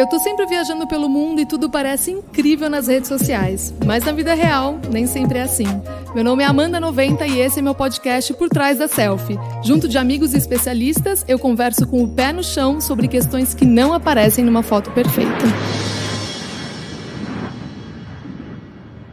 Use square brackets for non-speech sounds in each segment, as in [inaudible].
Eu tô sempre viajando pelo mundo e tudo parece incrível nas redes sociais, mas na vida real nem sempre é assim. Meu nome é Amanda 90 e esse é meu podcast Por Trás da Selfie. Junto de amigos e especialistas, eu converso com o pé no chão sobre questões que não aparecem numa foto perfeita.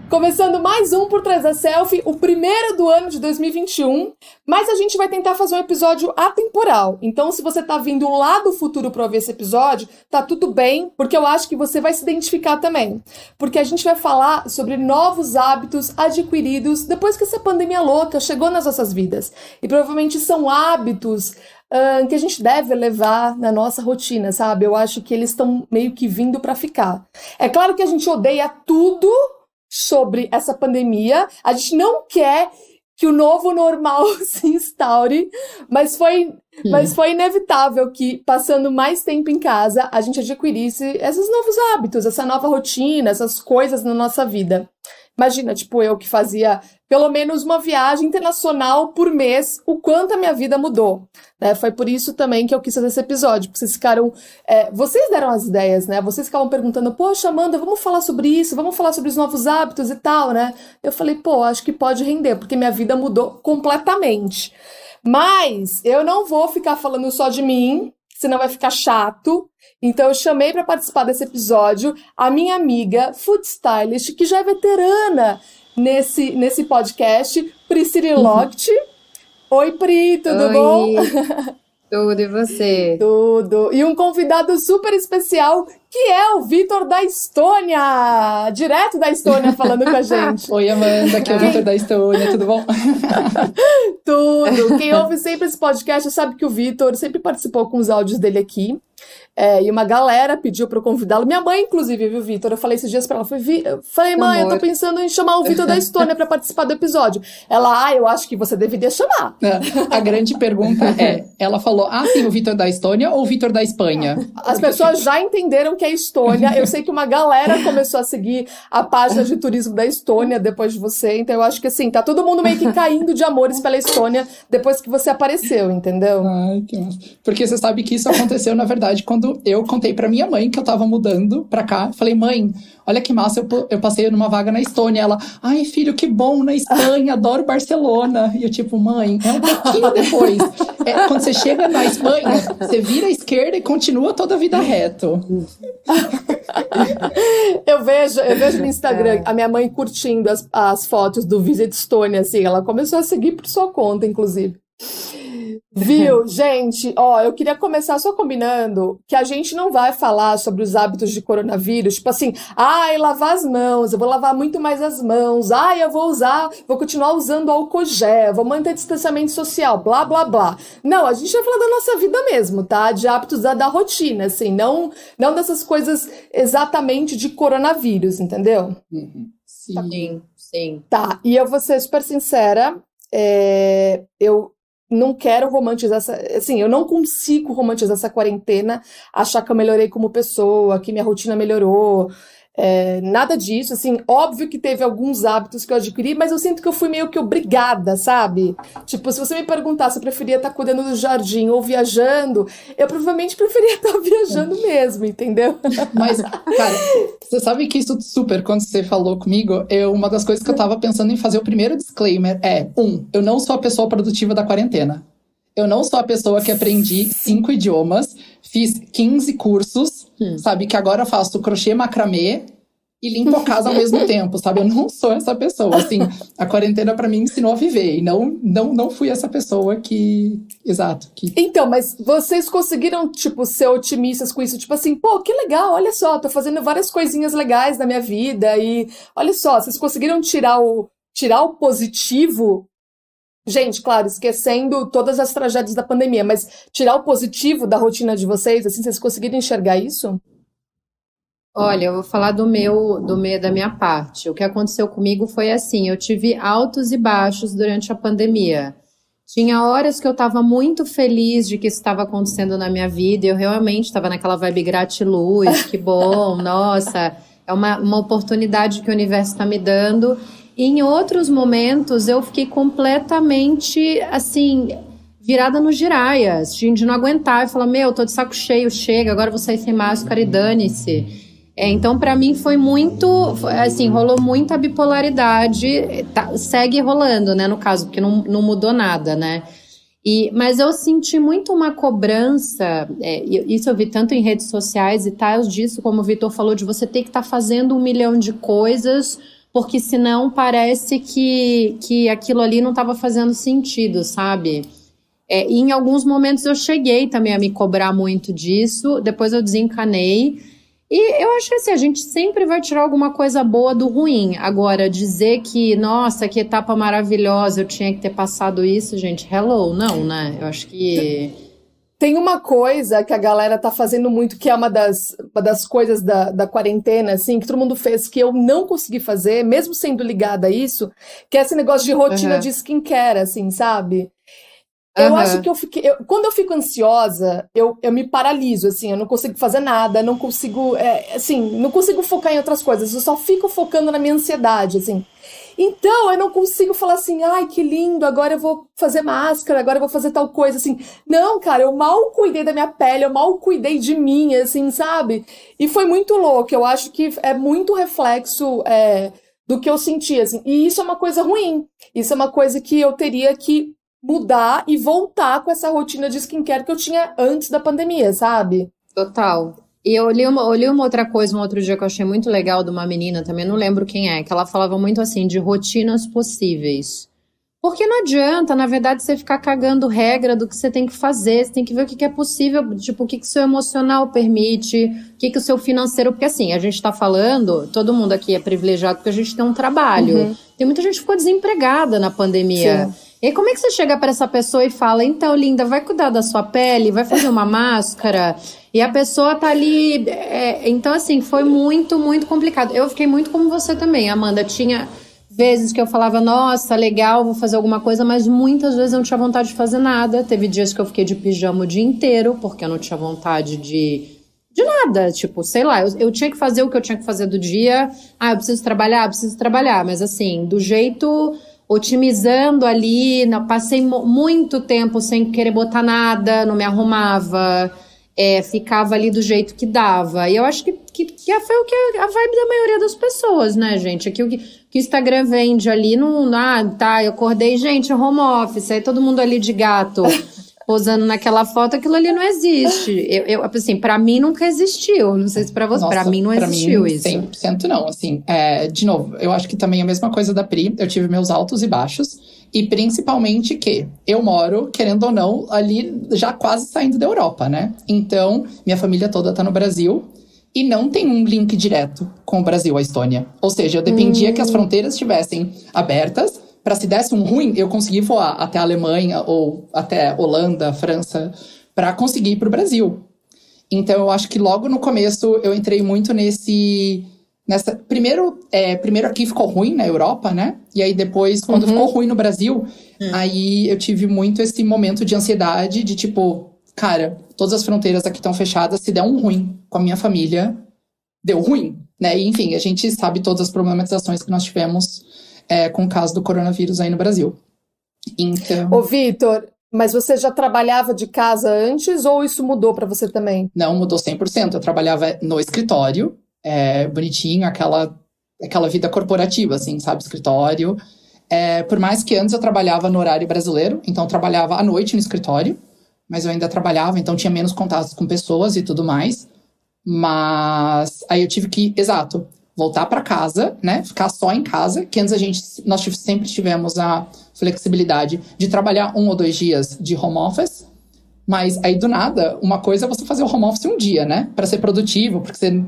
Começando mais um por trás da selfie, o primeiro do ano de 2021, mas a gente vai tentar fazer um episódio atemporal. Então, se você tá vindo lá do futuro para ouvir esse episódio, tá tudo bem, porque eu acho que você vai se identificar também. Porque a gente vai falar sobre novos hábitos adquiridos depois que essa pandemia louca chegou nas nossas vidas. E provavelmente são hábitos que a gente deve levar na nossa rotina, sabe? Eu acho que eles estão meio que vindo para ficar. É claro que a gente odeia tudo sobre essa pandemia. A gente não quer que o novo normal [laughs] se instaure, mas foi, mas foi inevitável que, passando mais tempo em casa, a gente adquirisse esses novos hábitos, essa nova rotina, essas coisas na nossa vida. Imagina, tipo, eu que fazia pelo menos uma viagem internacional por mês, o quanto a minha vida mudou. Né? Foi por isso também que eu quis fazer esse episódio, porque vocês ficaram. É, vocês deram as ideias, né? Vocês ficavam perguntando, poxa, Amanda, vamos falar sobre isso, vamos falar sobre os novos hábitos e tal, né? Eu falei, pô, acho que pode render, porque minha vida mudou completamente. Mas eu não vou ficar falando só de mim, senão vai ficar chato. Então eu chamei para participar desse episódio a minha amiga food stylist, que já é veterana nesse, nesse podcast, Priscila Locht. Oi, Pri, tudo Oi. bom? Tudo, e você? [laughs] Tudo. E um convidado super especial, que é o Vitor da Estônia! Direto da Estônia falando com a [laughs] gente. Oi, Amanda, aqui é o Vitor da Estônia, tudo bom? [laughs] Tudo. Quem ouve sempre esse podcast sabe que o Vitor sempre participou com os áudios dele aqui. É, e uma galera pediu para eu convidá-lo. Minha mãe, inclusive, viu, Vitor? Eu falei esses dias para ela. Falei, eu falei mãe, Amor. eu tô pensando em chamar o Vitor da Estônia para participar do episódio. Ela, ah, eu acho que você deveria chamar. É, a grande pergunta é: ela falou, ah, sim, o Vitor da Estônia ou o Vitor da Espanha? As pessoas já entenderam que é Estônia. Eu sei que uma galera começou a seguir a página de turismo da Estônia depois de você. Então eu acho que assim, tá todo mundo meio que caindo de amores pela Estônia depois que você apareceu, entendeu? Ai, que massa. Porque você sabe que isso aconteceu, na verdade, quando eu contei para minha mãe que eu tava mudando pra cá. Falei, mãe, olha que massa, eu, eu passei numa vaga na Estônia. Ela, ai, filho, que bom, na Espanha, adoro Barcelona. E eu, tipo, mãe, é um pouquinho depois. É, quando você chega na Espanha, você vira à esquerda e continua toda a vida reto. eu vejo, eu vejo no Instagram a minha mãe curtindo as, as fotos do Visit Estônia, assim. Ela começou a seguir por sua conta, inclusive. [laughs] Viu, gente? Ó, eu queria começar só combinando que a gente não vai falar sobre os hábitos de coronavírus, tipo assim, ai, lavar as mãos, eu vou lavar muito mais as mãos, ai, eu vou usar, vou continuar usando álcool gel, vou manter distanciamento social, blá, blá, blá. Não, a gente vai falar da nossa vida mesmo, tá? De hábitos da, da rotina, assim, não, não dessas coisas exatamente de coronavírus, entendeu? Uhum. Sim, tá. sim. Tá, e eu vou ser super sincera, é, eu não quero romantizar essa. Assim, eu não consigo romantizar essa quarentena, achar que eu melhorei como pessoa, que minha rotina melhorou. É, nada disso, assim, óbvio que teve alguns hábitos que eu adquiri, mas eu sinto que eu fui meio que obrigada, sabe? Tipo, se você me perguntar se eu preferia estar cuidando do jardim ou viajando, eu provavelmente preferia estar [laughs] viajando mesmo, entendeu? Mas, cara, você sabe que isso super, quando você falou comigo, eu, uma das coisas que eu tava pensando em fazer o primeiro disclaimer é: um, eu não sou a pessoa produtiva da quarentena. Eu não sou a pessoa que aprendi cinco idiomas, fiz 15 cursos, hum. sabe? Que agora faço crochê macramê e limpo a casa ao mesmo [laughs] tempo, sabe? Eu não sou essa pessoa. Assim, a quarentena para mim ensinou a viver. E não, não, não fui essa pessoa que. Exato. Que... Então, mas vocês conseguiram, tipo, ser otimistas com isso? Tipo assim, pô, que legal, olha só, tô fazendo várias coisinhas legais na minha vida. E olha só, vocês conseguiram tirar o, tirar o positivo Gente, claro, esquecendo todas as tragédias da pandemia, mas tirar o positivo da rotina de vocês, assim, vocês conseguiram enxergar isso? Olha, eu vou falar do meu, do meu, da minha parte. O que aconteceu comigo foi assim: eu tive altos e baixos durante a pandemia. Tinha horas que eu estava muito feliz de que isso estava acontecendo na minha vida. Eu realmente estava naquela vibe gratiluz, que bom, [laughs] nossa, é uma, uma oportunidade que o universo está me dando. Em outros momentos eu fiquei completamente assim virada no giraias, de não aguentar e falar, meu, tô de saco cheio, chega, agora vou sair sem máscara e dane-se. É, então, para mim, foi muito. Assim, rolou muita bipolaridade. Tá, segue rolando, né, no caso, porque não, não mudou nada, né? E, mas eu senti muito uma cobrança, é, isso eu vi tanto em redes sociais e tal, disso, como o Vitor falou, de você ter que estar tá fazendo um milhão de coisas, porque senão parece que, que aquilo ali não estava fazendo sentido, sabe? É, e em alguns momentos eu cheguei também a me cobrar muito disso, depois eu desencanei. E eu acho que assim, a gente sempre vai tirar alguma coisa boa do ruim. Agora, dizer que, nossa, que etapa maravilhosa, eu tinha que ter passado isso, gente, hello, não, né? Eu acho que. Tem uma coisa que a galera tá fazendo muito, que é uma das, uma das coisas da, da quarentena, assim, que todo mundo fez, que eu não consegui fazer, mesmo sendo ligada a isso, que é esse negócio de rotina uhum. de skincare, assim, sabe? Eu uhum. acho que eu fiquei. Eu, quando eu fico ansiosa, eu, eu me paraliso, assim, eu não consigo fazer nada, não consigo. É, assim, não consigo focar em outras coisas, eu só fico focando na minha ansiedade, assim. Então, eu não consigo falar assim, ai, que lindo, agora eu vou fazer máscara, agora eu vou fazer tal coisa, assim. Não, cara, eu mal cuidei da minha pele, eu mal cuidei de mim, assim, sabe? E foi muito louco, eu acho que é muito reflexo. É, do que eu senti, assim. E isso é uma coisa ruim. Isso é uma coisa que eu teria que mudar e voltar com essa rotina de skincare que eu tinha antes da pandemia, sabe? Total. E eu li uma, eu li uma outra coisa um outro dia que eu achei muito legal de uma menina, também não lembro quem é, que ela falava muito assim de rotinas possíveis. Porque não adianta, na verdade, você ficar cagando regra do que você tem que fazer. Você tem que ver o que, é possível, tipo, o que, que o seu emocional permite, o que, que o seu financeiro. Porque assim, a gente tá falando, todo mundo aqui é privilegiado porque a gente tem um trabalho. Uhum. Tem muita gente que ficou desempregada na pandemia. Sim. E como é que você chega para essa pessoa e fala, então, linda, vai cuidar da sua pele, vai fazer uma [laughs] máscara? E a pessoa tá ali. É, então, assim, foi muito, muito complicado. Eu fiquei muito como você também, Amanda. Tinha vezes que eu falava, nossa, legal, vou fazer alguma coisa, mas muitas vezes eu não tinha vontade de fazer nada. Teve dias que eu fiquei de pijama o dia inteiro, porque eu não tinha vontade de. De nada, tipo, sei lá, eu, eu tinha que fazer o que eu tinha que fazer do dia. Ah, eu preciso trabalhar, preciso trabalhar, mas assim, do jeito otimizando ali, passei muito tempo sem querer botar nada, não me arrumava, é, ficava ali do jeito que dava. E eu acho que, que, que foi o que a, vibe da maioria das pessoas, né, gente? Aqui o que, que o Instagram vende ali, não, ah, tá, eu acordei, gente, home office, aí todo mundo ali de gato. [laughs] posando naquela foto, aquilo ali não existe. Eu, eu assim, para mim nunca existiu. Não sei se para você, para mim não existiu mim, isso. 100% não, assim. É, de novo, eu acho que também é a mesma coisa da Pri. Eu tive meus altos e baixos. E principalmente que eu moro, querendo ou não, ali já quase saindo da Europa, né? Então, minha família toda tá no Brasil e não tem um link direto com o Brasil, a Estônia. Ou seja, eu dependia hum. que as hum. fronteiras estivessem abertas para se desse um ruim, eu conseguir voar até a Alemanha ou até Holanda, França, para conseguir ir para o Brasil. Então eu acho que logo no começo eu entrei muito nesse nessa primeiro é, primeiro aqui ficou ruim na Europa, né? E aí depois quando uhum. ficou ruim no Brasil, uhum. aí eu tive muito esse momento de ansiedade de tipo, cara, todas as fronteiras aqui estão fechadas, se der um ruim com a minha família, deu ruim, né? E, enfim, a gente sabe todas as problematizações que nós tivemos é, com o caso do coronavírus aí no Brasil. Então. Ô, Vitor, mas você já trabalhava de casa antes ou isso mudou para você também? Não, mudou 100%. Eu trabalhava no escritório, é, bonitinho, aquela, aquela vida corporativa, assim, sabe? Escritório. É, por mais que antes eu trabalhava no horário brasileiro, então eu trabalhava à noite no escritório, mas eu ainda trabalhava, então tinha menos contatos com pessoas e tudo mais. Mas aí eu tive que, exato, voltar para casa, né? Ficar só em casa, que antes a gente nós sempre tivemos a flexibilidade de trabalhar um ou dois dias de home office. Mas aí do nada, uma coisa é você fazer o home office um dia, né? Para ser produtivo, porque você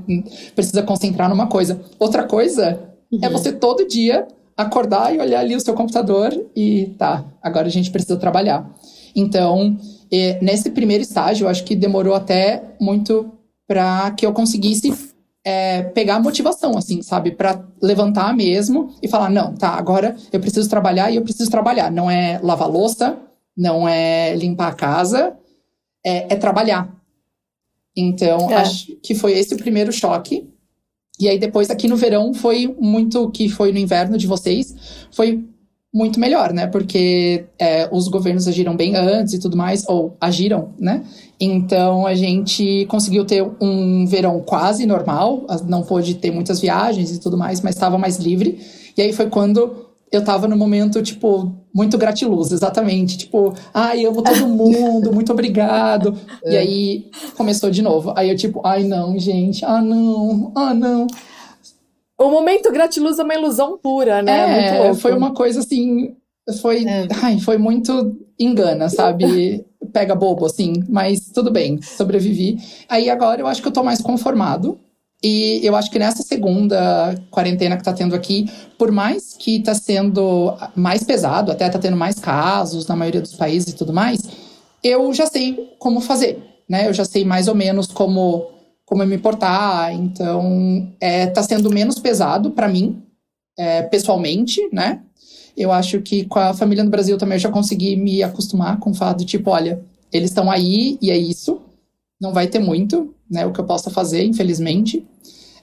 precisa concentrar numa coisa. Outra coisa é uhum. é você todo dia acordar e olhar ali o seu computador e tá, agora a gente precisa trabalhar. Então, nesse primeiro estágio, eu acho que demorou até muito para que eu conseguisse é, pegar a motivação, assim, sabe? para levantar mesmo e falar: não, tá, agora eu preciso trabalhar e eu preciso trabalhar. Não é lavar louça, não é limpar a casa, é, é trabalhar. Então, é. acho que foi esse o primeiro choque. E aí, depois, aqui no verão, foi muito que foi no inverno de vocês. Foi muito melhor, né? Porque é, os governos agiram bem antes e tudo mais, ou agiram, né? Então a gente conseguiu ter um verão quase normal, não pôde ter muitas viagens e tudo mais, mas estava mais livre. E aí foi quando eu tava no momento, tipo, muito gratiluz, exatamente. Tipo, ai, amo todo mundo, muito obrigado. [laughs] É. E aí começou de novo. Aí eu, tipo, ai não, gente, ah não, ah não. O momento gratiluz é uma ilusão pura, né? É, foi uma coisa assim. Foi, é. ai, foi muito engana, sabe? [laughs] Pega bobo, assim, mas tudo bem, sobrevivi. Aí agora eu acho que eu tô mais conformado. E eu acho que nessa segunda quarentena que tá tendo aqui, por mais que tá sendo mais pesado, até tá tendo mais casos na maioria dos países e tudo mais, eu já sei como fazer, né? Eu já sei mais ou menos como como me portar. Então, é, tá sendo menos pesado para mim, é, pessoalmente, né? Eu acho que com a família no Brasil também eu já consegui me acostumar com o fato de, tipo, olha, eles estão aí e é isso. Não vai ter muito, né? O que eu possa fazer, infelizmente.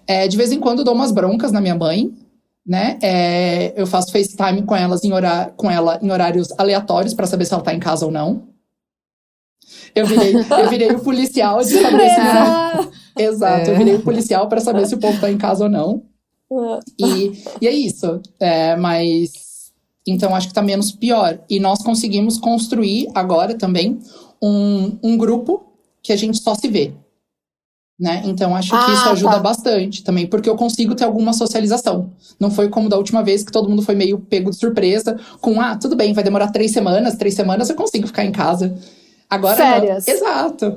É, de vez em quando eu dou umas broncas na minha mãe, né? É, eu faço FaceTime com elas em horário, com ela em horários aleatórios para saber se ela tá em casa ou não. Eu virei, eu virei o policial de saber se Exato, é. eu virei o policial para saber se o povo tá em casa ou não. E, e é isso. É, mas então acho que tá menos pior. E nós conseguimos construir agora também um, um grupo que a gente só se vê. Né? Então acho que ah, isso ajuda tá. bastante também, porque eu consigo ter alguma socialização. Não foi como da última vez que todo mundo foi meio pego de surpresa, com ah, tudo bem, vai demorar três semanas, três semanas eu consigo ficar em casa. Agora Férias. Não. Exato.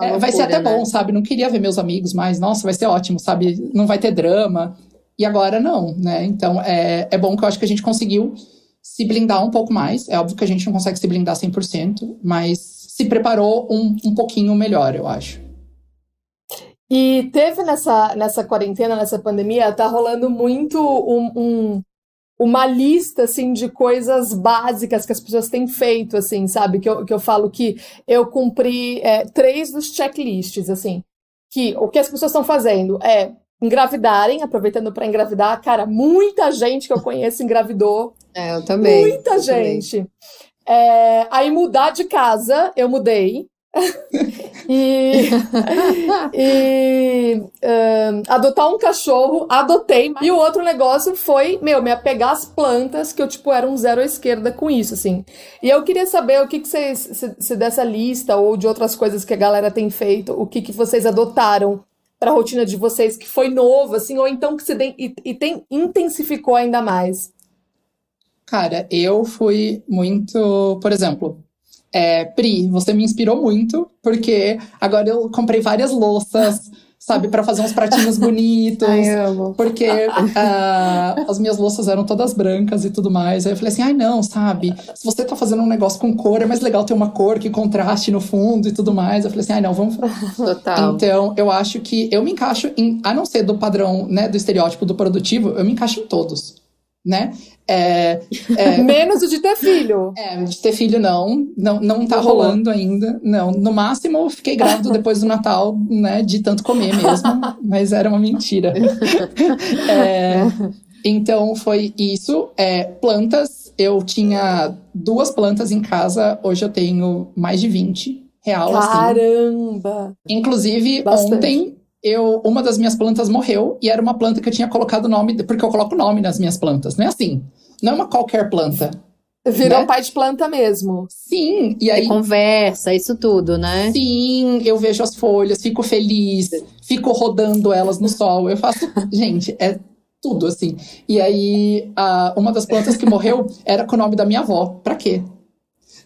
É, é, vai ser até né? bom, sabe? Não queria ver meus amigos mais. Nossa, vai ser ótimo, sabe? Não vai ter drama. E agora não, né? Então é, é bom que eu acho que a gente conseguiu se blindar um pouco mais. É óbvio que a gente não consegue se blindar 100%, mas se preparou um, um pouquinho melhor, eu acho. E teve nessa, nessa quarentena, nessa pandemia, tá rolando muito um, um uma lista assim de coisas básicas que as pessoas têm feito, assim, sabe? Que eu, que eu falo que eu cumpri é, três dos checklists, assim, que o que as pessoas estão fazendo é engravidarem, aproveitando para engravidar. Cara, muita gente que eu conheço engravidou. É, eu também. Muita eu gente. Também. É, aí mudar de casa, eu mudei. [laughs] e, e adotar um cachorro, adotei. E o outro negócio foi, meu, me apegar às plantas, que eu, tipo, era um zero à esquerda com isso, assim. E eu queria saber o que, que vocês, se, se dessa lista ou de outras coisas que a galera tem feito, o que, que vocês adotaram para rotina de vocês que foi novo, assim, ou então que se de, e, e tem, intensificou ainda mais. Cara, eu fui muito, por exemplo, é, Pri, você me inspirou muito, porque agora eu comprei várias louças, sabe, para fazer uns pratinhos [laughs] bonitos. Ai, amo. Porque uh, as minhas louças eram todas brancas e tudo mais. Aí eu falei assim: ai, não, sabe, se você tá fazendo um negócio com cor, é mais legal ter uma cor que contraste no fundo e tudo mais. Eu falei assim: ai, não, vamos. [laughs] Total. Então, eu acho que eu me encaixo em, a não ser do padrão, né, do estereótipo do produtivo, eu me encaixo em todos né? É, é, [laughs] Menos o de ter filho. É, de ter filho não, não, não tá rolando ainda. Não, no máximo fiquei grávida [laughs] depois do Natal, né, de tanto comer mesmo, [laughs] mas era uma mentira. é, então foi isso. É, plantas, eu tinha duas plantas em casa, hoje eu tenho mais de 20 real. Assim. Caramba! Assim. Inclusive, Bastante. ontem eu uma das minhas plantas morreu e era uma planta que eu tinha colocado nome, porque eu coloco nome nas minhas plantas, não é assim. Não é uma qualquer planta. Virou né? pai de planta mesmo. Sim, e aí. E conversa, isso tudo, né? Sim, eu vejo as folhas, fico feliz, fico rodando elas no sol. Eu faço. [laughs] Gente, é tudo assim. E aí, a, uma das plantas que morreu era com o nome da minha avó. Pra quê?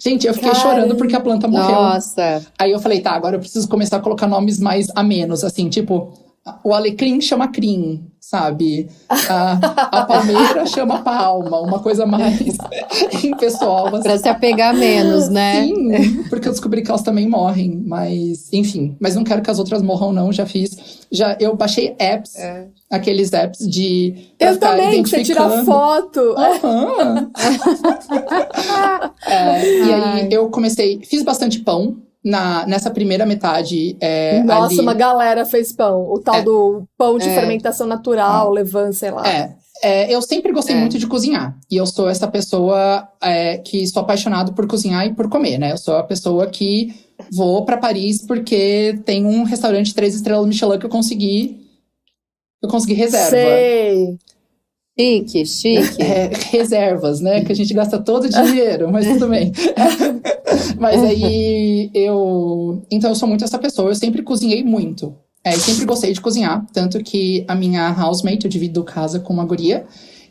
Gente, eu fiquei chorando porque a planta morreu. Nossa. Aí eu falei, tá, agora eu preciso começar a colocar nomes mais a menos, assim, tipo, o alecrim chama crim, sabe? A, a palmeira [laughs] chama palma, uma coisa mais [laughs] impessoal. Assim. Pra se apegar menos, né? Sim, porque eu descobri que elas também morrem, mas enfim. Mas não quero que as outras morram, não, já fiz. Já, eu baixei apps, é. aqueles apps de. Eu também, que você tira foto. Uhum. [laughs] é, e aí eu comecei, fiz bastante pão, na, nessa primeira metade. É, Nossa, ali... uma galera fez pão. O tal é. do pão de é. fermentação natural, é. levan, sei lá. É. é, eu sempre gostei é. muito de cozinhar. E eu sou essa pessoa é, que sou apaixonado por cozinhar e por comer, né? Eu sou a pessoa que vou para Paris porque tem um restaurante três estrelas Michelin que eu consegui. Eu consegui reserva. Sei. Chique, chique. É, reservas, né? Que a gente gasta todo o dinheiro, mas tudo bem. [laughs] mas aí eu. Então eu sou muito essa pessoa, eu sempre cozinhei muito. É, sempre gostei de cozinhar, tanto que a minha housemate, eu divido casa com uma guria.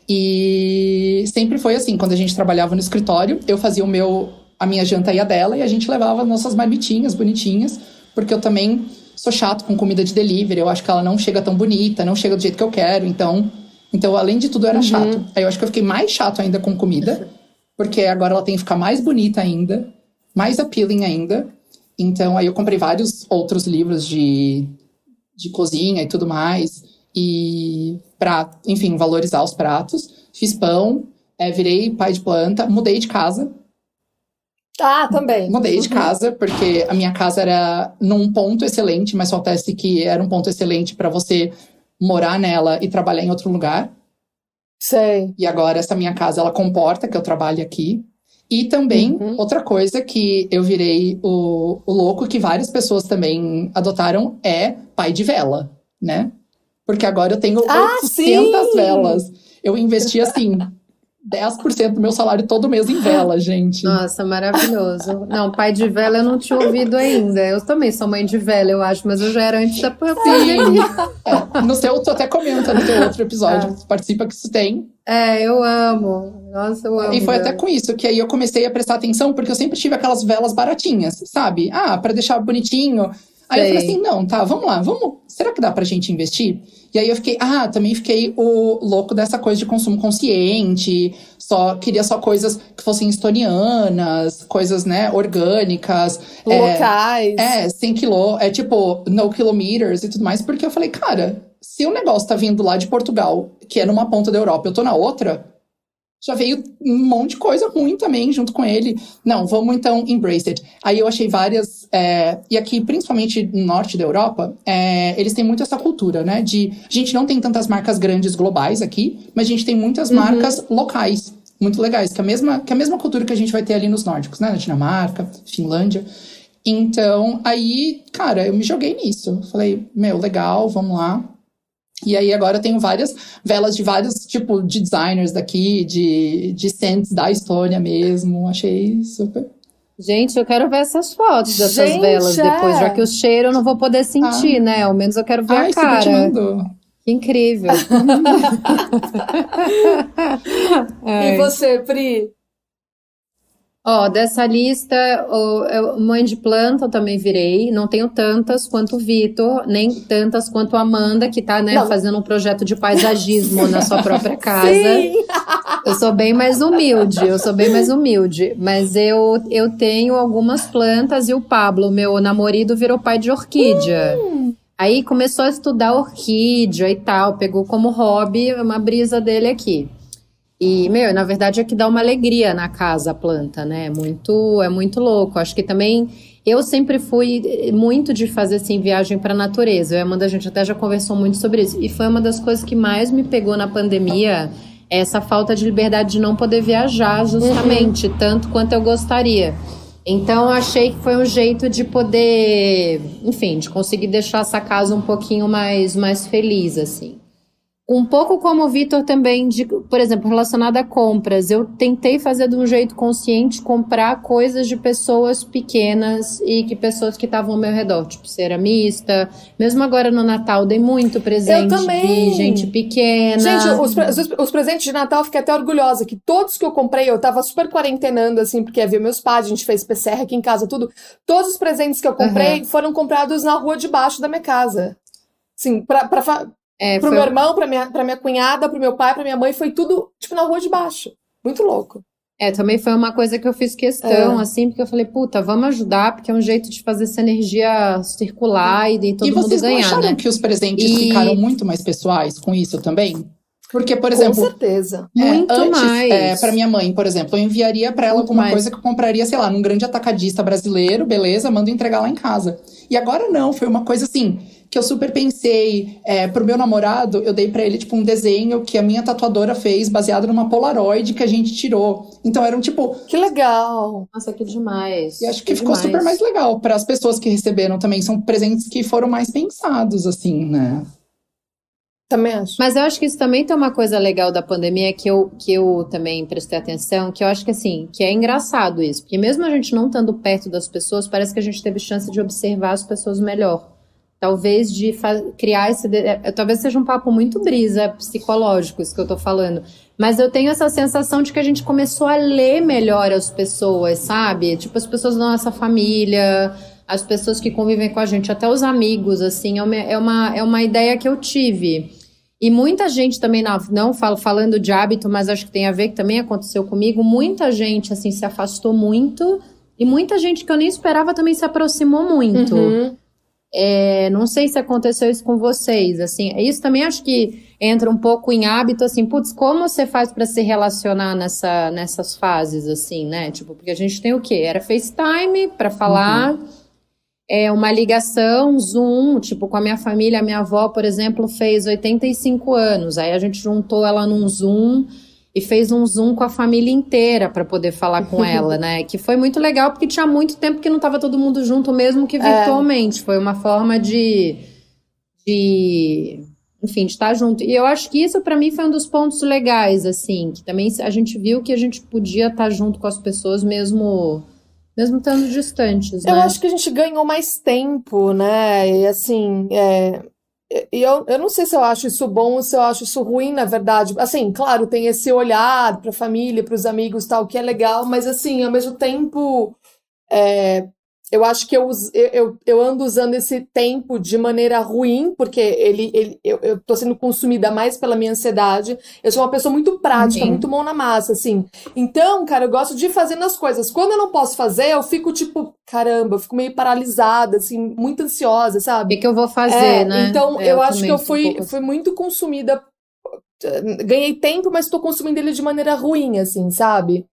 E sempre foi assim, quando a gente trabalhava no escritório, eu fazia o meu, a minha janta e a dela, e a gente levava nossas marmitinhas bonitinhas, porque eu também sou chato com comida de delivery, eu acho que ela não chega tão bonita, não chega do jeito que eu quero, então então, além de tudo, era uhum. chato. Aí eu acho que eu fiquei mais chato ainda com comida, porque agora ela tem que ficar mais bonita ainda, mais appealing ainda. Então, aí eu comprei vários outros livros de, de cozinha e tudo mais, e para, enfim, valorizar os pratos. Fiz pão, é, virei pai de planta, mudei de casa. Ah, também. Mudei de uhum. casa, porque a minha casa era num ponto excelente, mas só acontece que era um ponto excelente para você morar nela e trabalhar em outro lugar. Sei. E agora essa minha casa ela comporta que eu trabalhe aqui. E também, uhum. outra coisa que eu virei o, o louco que várias pessoas também adotaram é pai de vela, né? Porque agora eu tenho ah, 800 sim! velas. Eu investi assim [laughs] 10% do meu salário todo mês em vela, [laughs] gente. Nossa, maravilhoso. Não, pai de vela eu não tinha ouvido ainda. Eu também sou mãe de vela, eu acho, mas eu já era antes da pandemia. É, no seu, tu até comenta no teu outro episódio, é. participa que isso tem. É, eu amo. Nossa, eu amo. E foi até com isso que aí eu comecei a prestar atenção, porque eu sempre tive aquelas velas baratinhas, sabe? Ah, para deixar bonitinho. Aí Sei. eu falei assim, não, tá, vamos lá, vamos. Será que dá pra gente investir? E aí eu fiquei, ah, também fiquei o louco dessa coisa de consumo consciente, só queria só coisas que fossem estonianas, coisas, né, orgânicas. É, Locais. É, é 100 quilô, é tipo, no kilometers e tudo mais, porque eu falei, cara, se o negócio tá vindo lá de Portugal, que é numa ponta da Europa, eu tô na outra, já veio um monte de coisa ruim também junto com ele. Não, vamos então embrace it. Aí eu achei várias. É, e aqui, principalmente no norte da Europa, é, eles têm muito essa cultura, né? De. A gente não tem tantas marcas grandes globais aqui, mas a gente tem muitas uhum. marcas locais. Muito legais, que é, a mesma, que é a mesma cultura que a gente vai ter ali nos nórdicos, né? Na Dinamarca, Finlândia. Então, aí, cara, eu me joguei nisso. Falei, meu, legal, vamos lá. E aí agora eu tenho várias velas de vários tipo de designers daqui, de, de scents da Estônia mesmo. Achei super. Gente, eu quero ver essas fotos dessas Gente, velas depois, é. já que o cheiro eu não vou poder sentir, ah. né? Ao menos eu quero ver Ai, a cara. Que incrível. [laughs] [laughs] e você, Pri? Ó, dessa lista, o, mãe de planta eu também virei. Não tenho tantas quanto o Vitor, nem tantas quanto a Amanda, que tá, né, fazendo um projeto de paisagismo na sua própria [laughs] casa. Sim. Eu sou bem mais humilde, eu sou bem mais humilde. Mas eu, eu tenho algumas plantas e o Pablo, meu namorado, virou pai de orquídea. Hum. Aí começou a estudar orquídea e tal, pegou como hobby uma brisa dele aqui. E, meu, na verdade é que dá uma alegria na casa a planta, né? É muito, é muito louco. Acho que também eu sempre fui muito de fazer assim viagem para a natureza. Eu e a Amanda a gente até já conversou muito sobre isso. E foi uma das coisas que mais me pegou na pandemia, essa falta de liberdade de não poder viajar justamente uhum. tanto quanto eu gostaria. Então achei que foi um jeito de poder, enfim, de conseguir deixar essa casa um pouquinho mais mais feliz assim. Um pouco como o Vitor também, de, por exemplo, relacionado a compras. Eu tentei fazer de um jeito consciente comprar coisas de pessoas pequenas e que pessoas que estavam ao meu redor, tipo ceramista. Mesmo agora no Natal, dei muito presente de gente pequena. Gente, os, os, os, presentes de Natal eu fiquei até orgulhosa, que todos que eu comprei, eu tava super quarentenando, assim, porque havia meus pais, a gente fez PCR aqui em casa, tudo. Todos os presentes que eu comprei uhum. foram comprados na rua de baixo da minha casa. Sim, pra, pra, é, pro foi... meu irmão, pra minha, pra minha cunhada, pro meu pai, pra minha mãe, foi tudo, tipo, na rua de baixo. Muito louco. É, também foi uma coisa que eu fiz questão, é. assim, porque eu falei, puta, vamos ajudar, porque é um jeito de fazer essa energia circular e de todo e mundo ganhar, E vocês acharam né? que os presentes e... ficaram muito mais pessoais com isso também? Porque, por exemplo. Com certeza. É, Muito antes, mais. É, para minha mãe, por exemplo, eu enviaria para ela Muito alguma mais. coisa que eu compraria, sei lá, num grande atacadista brasileiro, beleza, mando entregar lá em casa. E agora não, foi uma coisa assim que eu super pensei. É, pro meu namorado, eu dei para ele, tipo, um desenho que a minha tatuadora fez, baseado numa Polaroid que a gente tirou. Então era um tipo. Que legal! Nossa, que demais. E acho que, que ficou demais. super mais legal para as pessoas que receberam também. São presentes que foram mais pensados, assim, né? Também acho. Mas eu acho que isso também tem uma coisa legal da pandemia que eu, que eu também prestei atenção, que eu acho que assim, que é engraçado isso, porque mesmo a gente não estando perto das pessoas, parece que a gente teve chance de observar as pessoas melhor. Talvez de criar esse. É, talvez seja um papo muito brisa psicológico, isso que eu tô falando. Mas eu tenho essa sensação de que a gente começou a ler melhor as pessoas, sabe? Tipo, as pessoas da nossa família, as pessoas que convivem com a gente, até os amigos, assim, é uma, é uma, é ideia que eu tive. E muita gente também, não, não falo falando de hábito, mas acho que tem a ver, que também aconteceu comigo, muita gente, assim, se afastou muito, e muita gente que eu nem esperava também se aproximou muito. Uhum. É, não sei se aconteceu isso com vocês, assim, isso também acho que entra um pouco em hábito, assim, putz, como você faz para se relacionar nessa, nessas fases, assim, né? Tipo, porque a gente tem o quê? Era FaceTime para falar, uhum. é uma ligação, Zoom, tipo, com a minha família, a minha avó, por exemplo, fez 85 anos, aí a gente juntou ela num Zoom e fez um Zoom com a família inteira para poder falar com [laughs] ela, né? Que foi muito legal porque tinha muito tempo que não estava todo mundo junto, mesmo que virtualmente. É. Foi uma forma de, de, enfim, de estar junto. E eu acho que isso para mim foi um dos pontos legais, assim, que também a gente viu que a gente podia estar junto com as pessoas mesmo mesmo estando distantes. Eu né? acho que a gente ganhou mais tempo, né? E assim, é, e eu, eu não sei se eu acho isso bom ou se eu acho isso ruim, na verdade. Assim, claro, tem esse olhar para a família, para os amigos tal, que é legal, mas assim, ao mesmo tempo, é, eu acho que eu, eu, eu ando usando esse tempo de maneira ruim, porque ele, ele, eu, eu tô sendo consumida mais pela minha ansiedade. Eu sou uma pessoa muito prática, Sim. muito mão na massa, assim. Então, cara, eu gosto de ir fazendo as coisas. Quando eu não posso fazer, eu fico tipo, caramba, eu fico meio paralisada, assim, muito ansiosa, sabe? O que, que eu vou fazer, é, né? Então, é, eu, eu acho que eu fui, um fui muito consumida. Ganhei tempo, mas estou consumindo ele de maneira ruim, assim, sabe?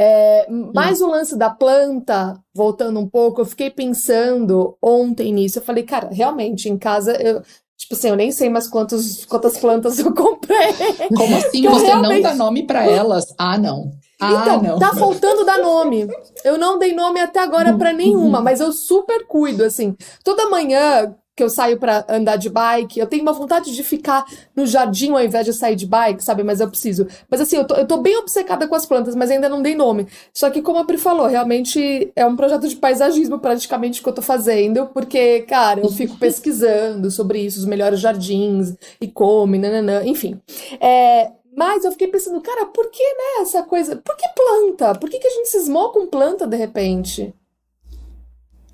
É, mas o lance da planta, voltando um pouco, eu fiquei pensando ontem nisso. Eu falei, cara, realmente, em casa, eu, tipo assim, eu nem sei mais quantos, quantas plantas eu comprei. Como assim? [laughs] Você realmente... não dá nome para elas? Ah, não. Ah, então, não. tá faltando dar nome. Eu não dei nome até agora para nenhuma, mas eu super cuido, assim. Toda manhã, que eu saio para andar de bike, eu tenho uma vontade de ficar no jardim ao invés de sair de bike, sabe? Mas eu preciso. Mas assim, eu tô, eu tô bem obcecada com as plantas, mas ainda não dei nome. Só que, como a Pri falou, realmente é um projeto de paisagismo praticamente que eu tô fazendo, porque, cara, eu fico pesquisando sobre isso, os melhores jardins, e come, nananã, enfim. É, mas eu fiquei pensando, cara, por que, né, essa coisa? Por que planta? Por que, que a gente cismou com planta de repente?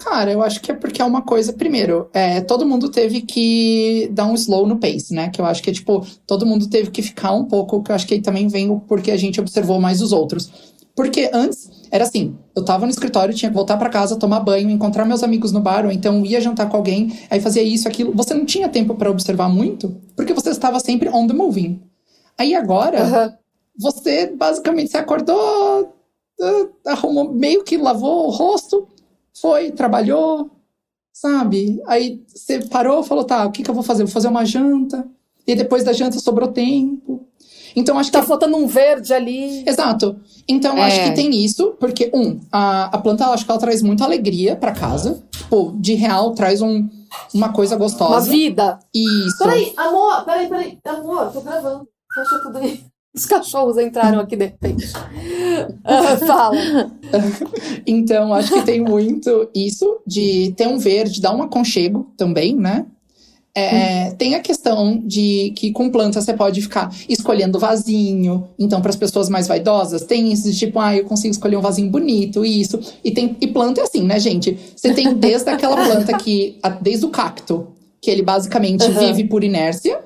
Cara, eu acho que é porque é uma coisa. Primeiro, é, todo mundo teve que dar um slow no pace, né? Que eu acho que é tipo, todo mundo teve que ficar um pouco, que eu acho que aí também vem porque a gente observou mais os outros. Porque antes era assim, eu tava no escritório, tinha que voltar para casa, tomar banho, encontrar meus amigos no bar, ou então ia jantar com alguém, aí fazia isso, aquilo. Você não tinha tempo para observar muito, porque você estava sempre on the moving. Aí agora, uhum. você basicamente se acordou, arrumou, meio que lavou o rosto, foi, trabalhou, sabe? Aí você parou e falou, tá, o que, que eu vou fazer? Vou fazer uma janta. E depois da janta sobrou tempo. Então acho tá que. Tá faltando um verde ali. Exato. Então é. acho que tem isso, porque, um, a, a planta, acho que ela traz muita alegria para casa. Tipo, de real, traz um, uma coisa gostosa. Uma vida. Isso. Peraí, amor, peraí, peraí. Amor, tô gravando. Fecha tudo aí. Os cachorros entraram aqui de repente. Uh, fala. então, acho que tem muito isso de ter um verde, dar um aconchego também, né? É, hum. Tem a questão de que com planta você pode ficar escolhendo vasinho. Então, para as pessoas mais vaidosas, tem isso de tipo, ah, eu consigo escolher um vasinho bonito, isso. E, tem, e planta é assim, né, gente? Você tem desde aquela planta que, desde o cacto, que ele basicamente uhum. vive por inércia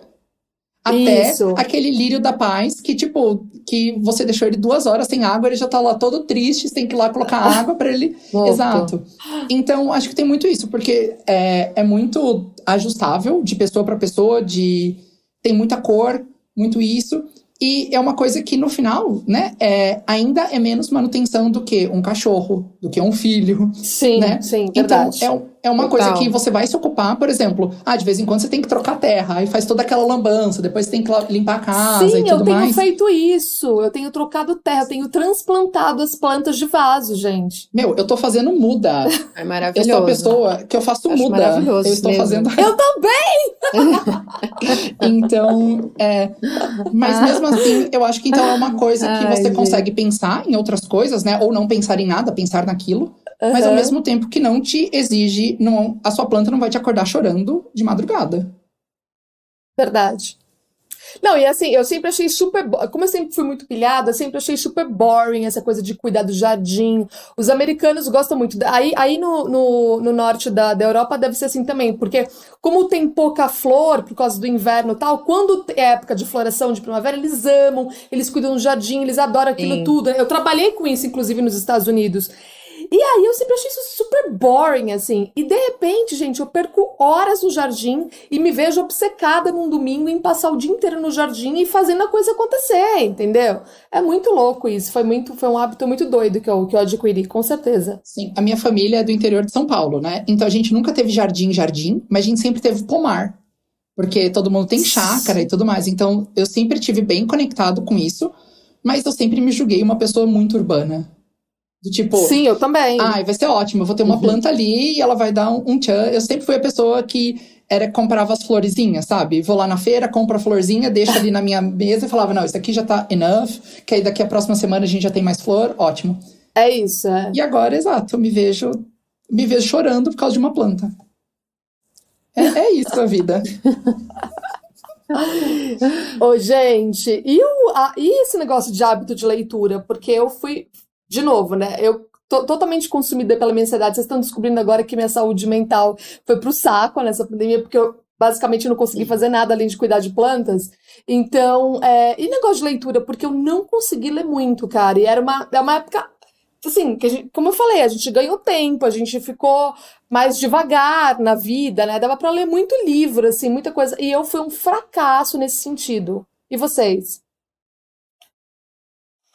até Isso. aquele lírio da paz, que, tipo, que você deixou ele duas horas sem água, ele já tá lá todo triste, você tem que ir lá colocar [laughs] água para ele. Exato. Então, acho que tem muito isso, porque é, é muito ajustável de pessoa para pessoa, de tem muita cor, muito isso. E é uma coisa que no final, né, é, ainda é menos manutenção do que um cachorro, do que um filho. Sim, né? sim, verdade. Então, é, é uma Total. coisa que você vai se ocupar, por exemplo, ah, de vez em quando você tem que trocar terra, aí faz toda aquela lambança, depois você tem que limpar a casa Sim, e eu tudo tenho mais. feito isso. Eu tenho trocado terra, eu tenho transplantado as plantas de vaso, gente. Meu, eu tô fazendo muda. [laughs] É Eu maravilhoso. sou a pessoa que eu faço Acho muda. maravilhoso Eu estou mesmo. fazendo. Eu também! [laughs] Então, é. Mas mesmo assim, eu acho que então é uma coisa que Ai, você gente. consegue pensar em outras coisas, né? Ou não pensar em nada, pensar naquilo. Mas ao mesmo tempo que não te exige, não, a sua planta não vai te acordar chorando de madrugada. Verdade. Não, e assim, eu sempre achei super. Como eu sempre fui muito pilhada, eu sempre achei super boring essa coisa de cuidar do jardim. Os americanos gostam muito. Aí, aí no, no, no norte da, da Europa deve ser assim também, porque como tem pouca flor por causa do inverno e tal, quando é época de floração de primavera, eles amam, eles cuidam do jardim, eles adoram aquilo Sim. tudo. Eu trabalhei com isso, inclusive, nos Estados Unidos. E aí eu sempre achei isso super boring, assim. E de repente, gente, eu perco horas no jardim e me vejo obcecada num domingo em passar o dia inteiro no jardim e fazendo a coisa acontecer, entendeu? É muito louco isso. Foi muito, foi um hábito muito doido que eu, que eu adquiri, com certeza. Sim, a minha família é do interior de São Paulo, né? Então a gente nunca teve jardim, jardim, mas a gente sempre teve pomar. Porque todo mundo tem chácara e tudo mais. Então eu sempre tive bem conectado com isso, mas eu sempre me julguei uma pessoa muito urbana. Do tipo, Sim, eu também. ai, vai ser ótimo, eu vou ter uma Uhum. planta ali e ela vai dar um, um tchan. Eu sempre fui a pessoa que era comprava as florezinhas, sabe? Vou lá na feira, compro a florzinha, deixo ali na minha mesa e falava, não, isso aqui já tá enough, que aí daqui a próxima semana a gente já tem mais flor, ótimo. É isso, é. E agora, exato, eu me vejo, me vejo chorando por causa de uma planta. É, é isso a vida. [laughs] Ô, gente, e, o, a- e esse negócio de hábito de leitura? Porque eu fui, de novo, né? Eu tô totalmente consumida pela minha ansiedade. Vocês estão descobrindo agora que minha saúde mental foi pro saco nessa pandemia, porque eu basicamente não consegui fazer nada além de cuidar de plantas. Então, é, e negócio de leitura? Porque eu não consegui ler muito, cara. E era uma, é uma época. Assim, que a gente- como eu falei, a gente ganhou tempo, a gente ficou mais devagar na vida, né? Dava pra ler muito livro, assim, muita coisa. E eu fui um fracasso nesse sentido. E vocês?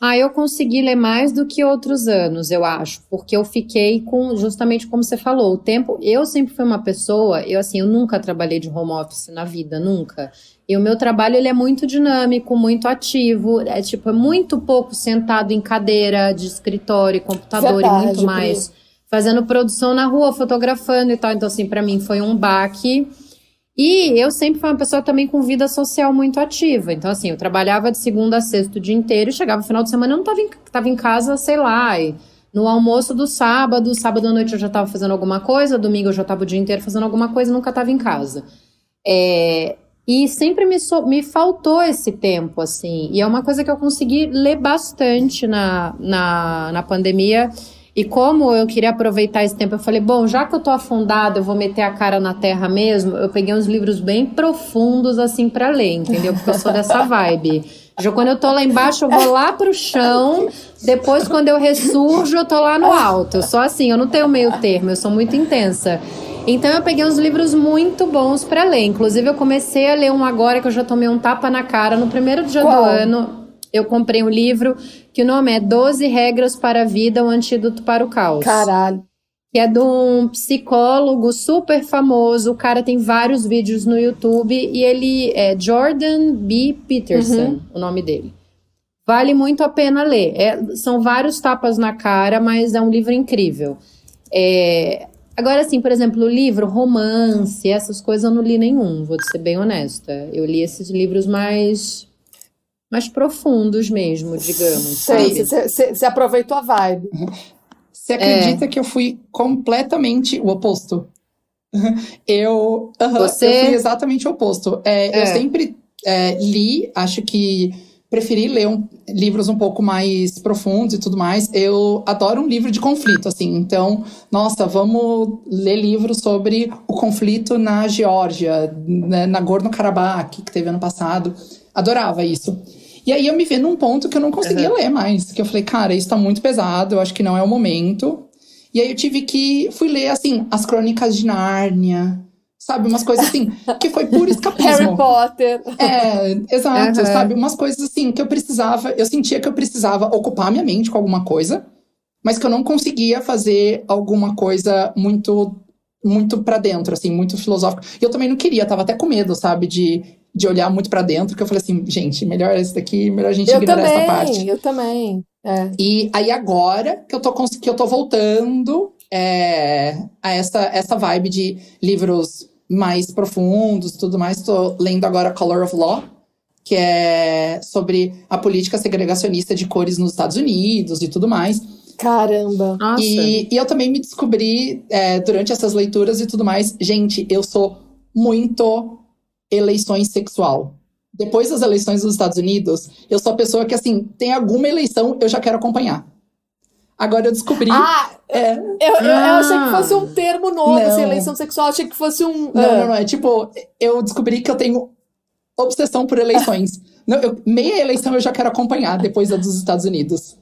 Ah, eu consegui ler mais do que outros anos, eu acho, porque eu fiquei com, justamente como você falou, o tempo. Eu sempre fui uma pessoa, eu assim, eu nunca trabalhei de home office na vida, nunca. E o meu trabalho ele é muito dinâmico, muito ativo, é tipo, é muito pouco sentado em cadeira de escritório, computador e muito mais fazendo produção na rua, fotografando e tal. Então assim, para mim foi um baque. E eu sempre fui uma pessoa também com vida social muito ativa. Então, assim, eu trabalhava de segunda a sexta o dia inteiro e chegava no final de semana eu não estava em, tava em casa, sei lá, e no almoço do sábado, sábado à noite eu já estava fazendo alguma coisa, domingo eu já estava o dia inteiro fazendo alguma coisa, nunca estava em casa. É, e sempre me, so- me faltou esse tempo, assim. E é uma coisa que eu consegui ler bastante na, na, na pandemia. E como eu queria aproveitar esse tempo, eu falei, bom, já que eu tô afundada, eu vou meter a cara na terra mesmo. Eu peguei uns livros bem profundos, assim, pra ler, entendeu? Porque eu sou dessa [laughs] vibe. Já quando eu tô lá embaixo, eu vou lá pro chão. Depois, quando eu ressurjo, eu tô lá no alto. Eu sou assim, eu não tenho meio termo, eu sou muito intensa. Então eu peguei uns livros muito bons pra ler. Inclusive, eu comecei a ler um agora que eu já tomei um tapa na cara. No primeiro dia do ano, eu comprei um livro que o nome é 12 Regras para a Vida, um Antídoto para o Caos. Caralho. Que é de um psicólogo super famoso. O cara tem vários vídeos no YouTube e ele é Jordan B. Peterson, o nome dele. Vale muito a pena ler. É- são vários tapas na cara, mas é um livro incrível. É, agora, assim, por exemplo, o livro, romance, essas coisas eu não li nenhum, vou ser bem honesta. Eu li esses livros mais, mais profundos mesmo, digamos. Sei, sabe? você aproveitou a vibe. Você acredita que eu fui completamente o oposto? [laughs] Eu, aham, Você- eu fui exatamente o oposto. É, Eu É. sempre é, li, acho que preferi ler um- livros um pouco mais profundos e tudo mais. Eu adoro um livro de conflito, assim. Então, nossa, vamos ler livros sobre o conflito na Geórgia, né, na Gorno-Karabakh, que teve ano passado. Adorava isso. E aí eu me vi num ponto que eu não conseguia ler mais. Que eu falei, cara, isso tá muito pesado, eu acho que não é o momento. E aí eu tive que. Fui ler, assim, as crônicas de Nárnia. Sabe? Umas coisas assim, [laughs] que foi puro escapismo. Harry Potter. É, exato, Aham. sabe? Umas coisas assim que eu precisava, eu sentia que eu precisava ocupar minha mente com alguma coisa, mas que eu não conseguia fazer alguma coisa muito muito para dentro, assim, muito filosófico. E eu também não queria, tava até com medo, sabe, de, de olhar muito para dentro, que eu falei assim, gente, melhor esse daqui, melhor a gente Eu ignorar também, essa parte. eu também. É. E aí agora que eu tô, que eu tô voltando é, a essa, essa vibe de livros mais profundos e tudo mais, tô lendo agora Color of Law, que é sobre a política segregacionista de cores nos Estados Unidos e tudo mais. Caramba. Nossa. E, e eu também me descobri é, durante essas leituras e tudo mais. Gente, eu sou muito eleições sexual. Depois das eleições dos Estados Unidos, eu sou a pessoa que, assim, tem alguma eleição, eu já quero acompanhar. Agora eu descobri. Ah, é, eu, eu, eu Ah. achei que fosse um termo novo, Não. assim, eleição sexual. Achei que fosse um. não, ah. não, não. É tipo, eu descobri que eu tenho obsessão por eleições. [laughs] Não, eu- meia eleição eu já quero acompanhar depois da dos Estados Unidos.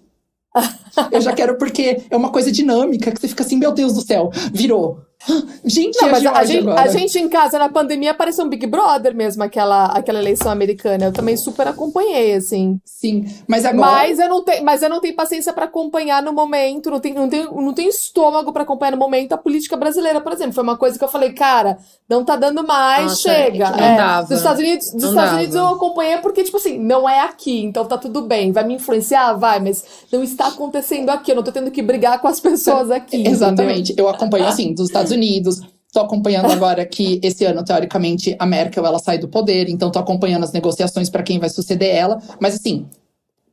[laughs] Eu já quero porque é uma coisa dinâmica que você fica assim, meu Deus do céu, virou. Gente, Não, a mas a gente, a gente em casa na pandemia parecia um Big Brother mesmo, aquela, aquela eleição americana. Eu também super acompanhei, assim. Sim, mas agora. Mas eu não tenho, mas eu não tenho paciência pra acompanhar no momento, não tenho, não tenho, não tenho estômago pra acompanhar no momento a política brasileira, por exemplo. Foi uma coisa que eu falei, cara, não tá dando mais, Nossa, chega. é não É, dava. Dos Estados Unidos, dos Não Estados dava. Unidos eu acompanhei porque, tipo assim, não é aqui, então tá tudo bem. Vai me influenciar? Vai, mas não está acontecendo aqui. Eu não tô tendo que brigar com as [laughs] pessoas aqui. entendeu? Exatamente. Eu acompanho, assim, dos Estados Unidos. Tô acompanhando [laughs] agora que esse ano, teoricamente, a Merkel ela sai do poder, então tô acompanhando as negociações para quem vai suceder ela. Mas assim,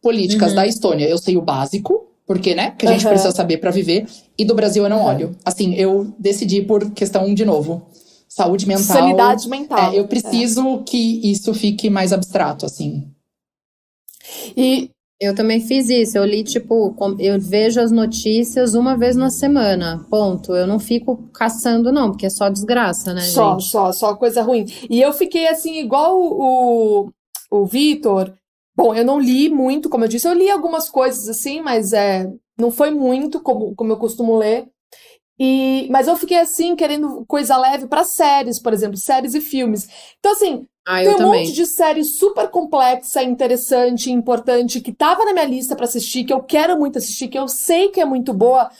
políticas Uhum. da Estônia, eu sei o básico, porque, né, que a gente Aham. precisa saber para viver. E do Brasil eu não olho. Assim, eu decidi por questão de novo, saúde mental. Sanidade mental. É, eu preciso que isso fique mais abstrato, assim. E Eu também fiz isso. Eu li, tipo, eu vejo as notícias uma vez na semana. Ponto. Eu não fico caçando, não, porque é só desgraça, né, Só, gente? só, só coisa ruim. E eu fiquei assim, igual o, o Vitor. Bom, eu não li muito, como eu disse, eu li algumas coisas assim, mas é, não foi muito como, como eu costumo ler. E, mas eu fiquei assim, querendo coisa leve para séries, por exemplo, séries e filmes. Então, assim, Ah, tem um também. monte de série super complexa, interessante, importante, que tava na minha lista pra assistir, que eu quero muito assistir, que eu sei que é muito boa,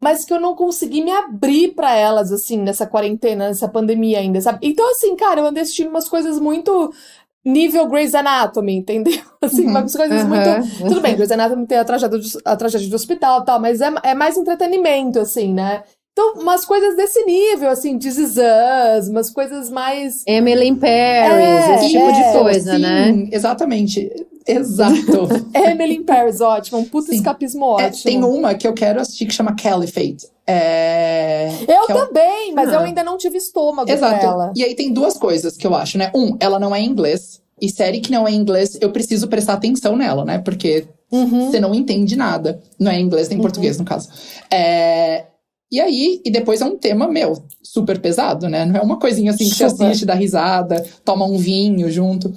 mas que eu não consegui me abrir pra elas, assim, nessa quarentena, nessa pandemia ainda, sabe? Então, assim, cara, eu andei assistindo umas coisas muito nível Grey's Anatomy, entendeu? [laughs] Assim, Uhum. umas coisas muito. Aham. Tudo bem, Grey's Anatomy tem a tragédia do, a tragédia do hospital e tal, mas é, é mais entretenimento, assim, né? Então, umas coisas desse nível, assim, This Is Us, umas coisas mais. Emily in Paris, É, esse tipo é, de coisa, Sim, né? Exatamente. Exato. [laughs] Emily in Paris, ótimo, um puta Sim. escapismo É, ótimo. tem uma que eu quero assistir que chama Caliphate. É... Eu é também, mas eu Ah. ainda não tive estômago pra Exato. ela. E aí tem duas coisas que eu acho, né? Um, ela não é em inglês. E série que não é em inglês, eu preciso prestar atenção nela, né? Porque Uhum. você não entende nada. Não é em inglês nem em português, no caso. É... E aí, e depois é um tema, meu, super pesado, né? Não é uma coisinha assim que você Super. assiste, dá risada, toma um vinho junto.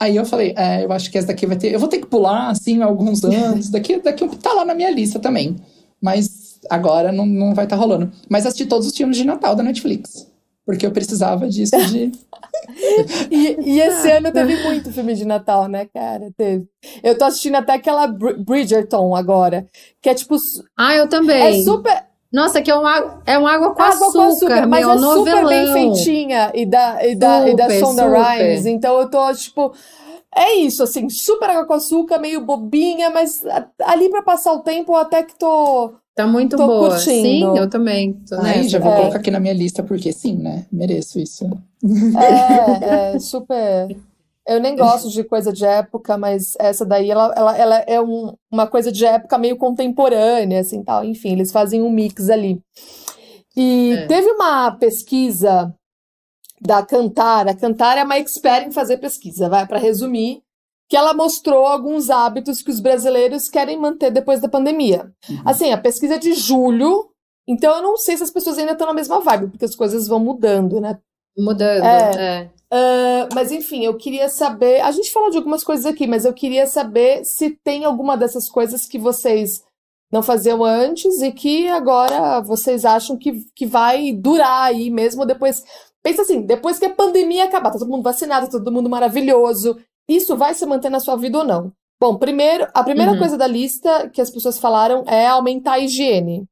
Aí eu falei, é, eu acho que essa daqui vai ter. Eu vou ter que pular, assim, alguns anos. [laughs] Daqui, daqui tá lá na minha lista também. Mas agora não, não vai estar rolando. Mas assisti todos os filmes de Natal da Netflix. Porque eu precisava disso de. [laughs] E, e esse ano teve muito filme de Natal, né, cara? Teve. Eu tô assistindo até aquela Br- Bridgerton agora, que é tipo. Ah, eu É também. super. Nossa, que é um água, é um água com Água com açúcar, açúcar, mas meu, é super bem novelão. feitinha e da, e da, e da Super, Sonda super. Rhimes. Então eu tô, tipo. É isso, assim, super água com açúcar, meio bobinha, mas ali pra passar o tempo eu até que tô. Tá muito Tô boa. curtindo. Sim, eu também. Tô Ai, nessa. já vou É. colocar aqui na minha lista, porque sim, né? Mereço isso. É, é super. Eu nem gosto de coisa de época, mas essa daí ela, ela, ela é um- uma coisa de época meio contemporânea, assim, tal. Enfim, eles fazem um mix ali. E É. teve uma pesquisa da Kantar. A Kantar é uma expert em fazer pesquisa, vai, para resumir, que ela mostrou alguns hábitos que os brasileiros querem manter depois da pandemia. Assim, a pesquisa é de julho, então eu não sei se as pessoas ainda estão na mesma vibe, porque as coisas vão mudando, né? Mudando. É. é. Ah, mas enfim, eu queria saber. A gente falou de algumas coisas aqui, mas eu queria saber se tem alguma dessas coisas que vocês não faziam antes e que agora vocês acham que, que vai durar aí mesmo depois. Pensa assim, depois que a pandemia acabar, tá todo mundo vacinado, tá todo mundo maravilhoso, isso vai se manter na sua vida ou não? Bom, primeiro, a primeira Uhum. coisa da lista que as pessoas falaram é aumentar a higiene.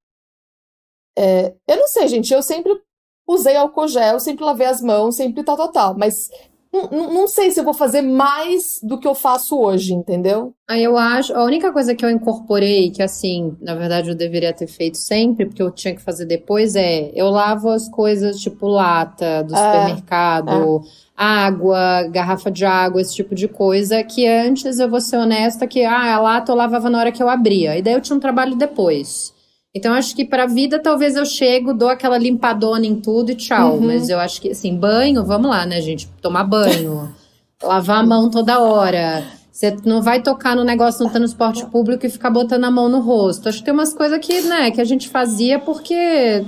É, eu não sei, gente, eu sempre usei álcool gel, sempre lavei as mãos, sempre tal, tal, tal. Mas não, não sei se eu vou fazer mais do que eu faço hoje, entendeu? Aí eu acho, a única coisa que eu incorporei, que assim, na verdade eu deveria ter feito sempre, porque eu tinha que fazer depois, é eu lavo as coisas tipo lata do é, supermercado, é. água, garrafa de água, esse tipo de coisa, que antes eu vou ser honesta que, ah, a lata eu lavava na hora que eu abria, e daí eu tinha um trabalho depois. Então, acho que para a vida, talvez eu chego, dou aquela limpadona em tudo e tchau. Uhum. Mas eu acho que, assim, banho, vamos lá, né, gente? Tomar banho, [laughs] lavar a mão toda hora. Você não vai tocar no negócio no transporte público e ficar botando a mão no rosto. Acho que tem umas coisas que, né, que a gente fazia porque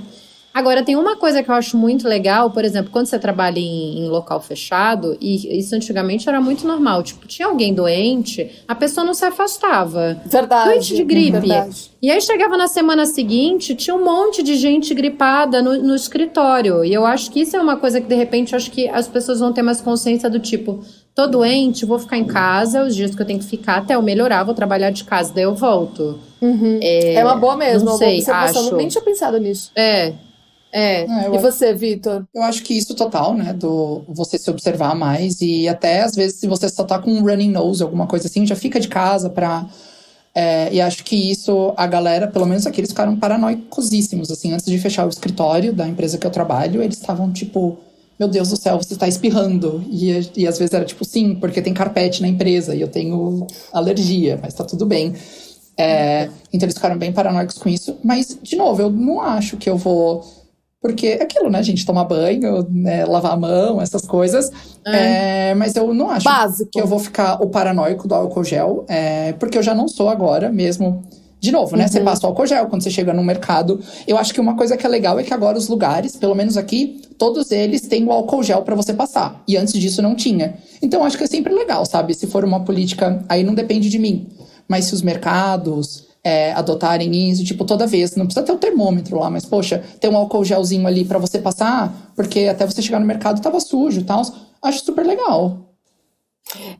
Agora, tem uma coisa que eu acho muito legal, por exemplo, quando você trabalha em, em, local fechado, e isso antigamente era muito normal. Tipo, tinha alguém doente, a pessoa não se afastava. Verdade. Doente de gripe. Verdade. E aí chegava na semana seguinte, tinha um monte de gente gripada no, no escritório. E eu acho que isso é uma coisa que, de repente, acho que as pessoas vão ter mais consciência do tipo. Tô doente, vou ficar em casa os dias que eu tenho que ficar até eu melhorar, vou trabalhar de casa, daí eu volto. Uhum. É, é, uma boa mesmo, não sei, uma boa acho. Nem tinha pensado nisso. É, é. é e você, Vitor? Eu acho que isso total, né? Do você se observar mais e até às vezes se você só tá com um running nose, alguma coisa assim, já fica de casa pra. É, e acho que isso, a galera, pelo menos aqui, eles ficaram paranoicosíssimos, assim, antes de fechar o escritório da empresa que eu trabalho, eles estavam tipo, meu Deus do céu, você está espirrando. E, e às vezes era tipo, sim, porque tem carpete na empresa e eu tenho alergia, mas tá tudo bem. É, então eles ficaram bem paranoicos com isso. Mas, de novo, eu não acho que eu vou porque é aquilo, né, gente? Tomar banho, né, lavar a mão, essas coisas. É. É, mas eu não acho Básico. que eu vou ficar o paranoico do álcool gel. É, porque eu já não sou agora mesmo. De novo, né? Uhum. Você passa o álcool gel quando você chega no mercado. Eu acho que uma coisa que é legal é que agora os lugares, pelo menos aqui, todos eles têm o álcool gel para você passar. E antes disso não tinha. Então acho que é sempre legal, sabe? Se for uma política, aí não depende de mim. Mas se os mercados, é, adotarem isso, tipo, toda vez. Não precisa ter o um termômetro lá, mas, poxa, tem um álcool gelzinho ali para você passar, porque até você chegar no mercado tava sujo e tal. Acho super legal.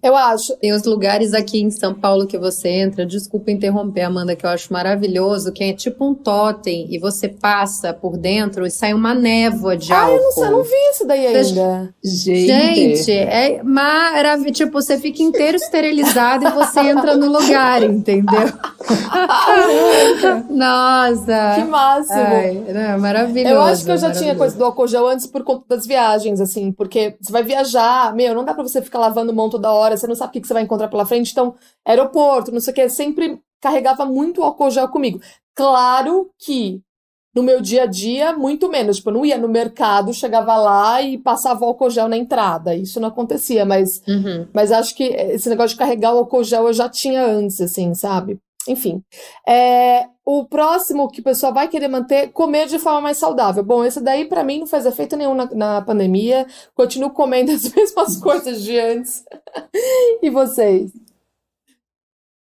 Eu acho. Tem os lugares aqui em São Paulo que você entra, desculpa interromper, Amanda, que eu acho maravilhoso, que é tipo um totem e você passa por dentro e sai uma névoa de álcool. Ah, eu não, eu não vi isso daí ainda. Gente, Gente é maravilhoso. Tipo, você fica inteiro esterilizado e você entra no lugar, entendeu? [laughs] Nossa! Que máximo! Ai, é maravilhoso. Eu acho que eu já tinha coisa do álcool gel antes por conta das viagens, assim, porque você vai viajar, meu, não dá pra você ficar lavando mão toda hora, você não sabe o que você vai encontrar pela frente. Então, aeroporto, não sei o que, sempre carregava muito álcool gel comigo. Claro que no meu dia a dia, muito menos. Tipo, eu não ia no mercado, chegava lá e passava álcool gel na entrada. Isso não acontecia, mas, uhum. mas acho que esse negócio de carregar o álcool gel eu já tinha antes, assim, sabe? Enfim. É, o próximo que o pessoal vai querer manter, comer de forma mais saudável. Bom, esse daí para mim não faz efeito nenhum na, na pandemia. Continuo comendo [laughs] as mesmas coisas de antes. e vocês?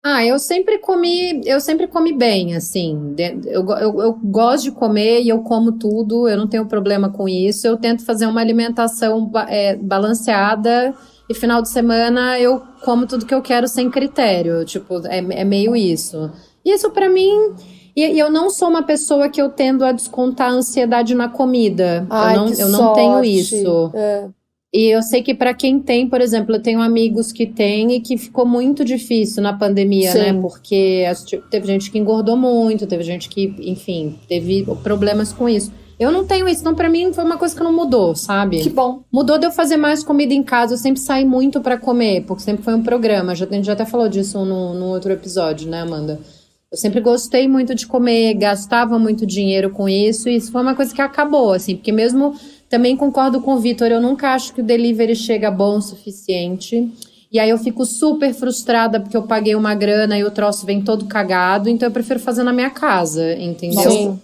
Ah, eu sempre comi, eu sempre comi bem, assim. Eu, eu, eu, gosto de comer e eu como tudo, eu não tenho problema com isso. Eu tento fazer uma alimentação é, balanceada e final de semana eu como tudo que eu quero sem critério. Tipo, é, é meio isso. E isso para mim. E, e, eu não sou uma pessoa que eu tendo a descontar a ansiedade na comida. Ai, eu não, eu não tenho isso. É. E eu sei que para quem tem, por exemplo, eu tenho amigos que têm e que ficou muito difícil na pandemia, né? Sim. né? Porque teve gente que engordou muito, teve gente que, enfim, teve problemas com isso. Eu não tenho isso, então para mim foi uma coisa que não mudou, sabe? Que bom. Mudou de eu fazer mais comida em casa, eu sempre saí muito para comer, porque sempre foi um programa. Já, a gente já até falou disso no, no outro episódio, né, Amanda? Eu sempre gostei muito de comer, gastava muito dinheiro com isso, e isso foi uma coisa que acabou, assim, porque mesmo também concordo com o Vitor, eu nunca acho que o delivery chega bom o suficiente. E aí eu fico super frustrada porque eu paguei uma grana e o troço vem todo cagado, então eu prefiro fazer na minha casa, entendeu? Sim.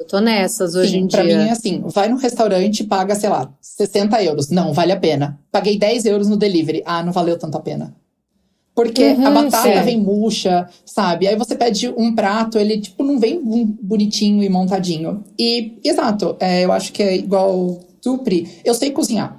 Eu tô nessas hoje Sim, em pra dia. Pra mim é assim, vai no restaurante e paga, sei lá, 60 euros. Não, vale a pena. Paguei 10 euros no delivery. Ah, não valeu tanto a pena. Porque uhum, a batata vem murcha, sabe? Aí você pede um prato, ele, tipo, não vem bonitinho e montadinho. E, exato, é, eu acho que é igual Tupri. Eu sei cozinhar.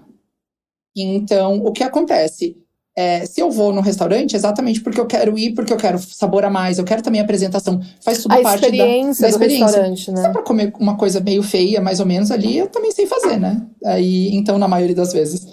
Então, o que acontece? É, se eu vou num restaurante, exatamente porque eu quero ir, porque eu quero sabor a mais, eu quero também a apresentação. Faz tudo a parte experiência da, da do experiência. restaurante, né? Se é pra comer uma coisa meio feia, mais ou menos ali, eu também sei fazer, né? Aí, então, na maioria das vezes.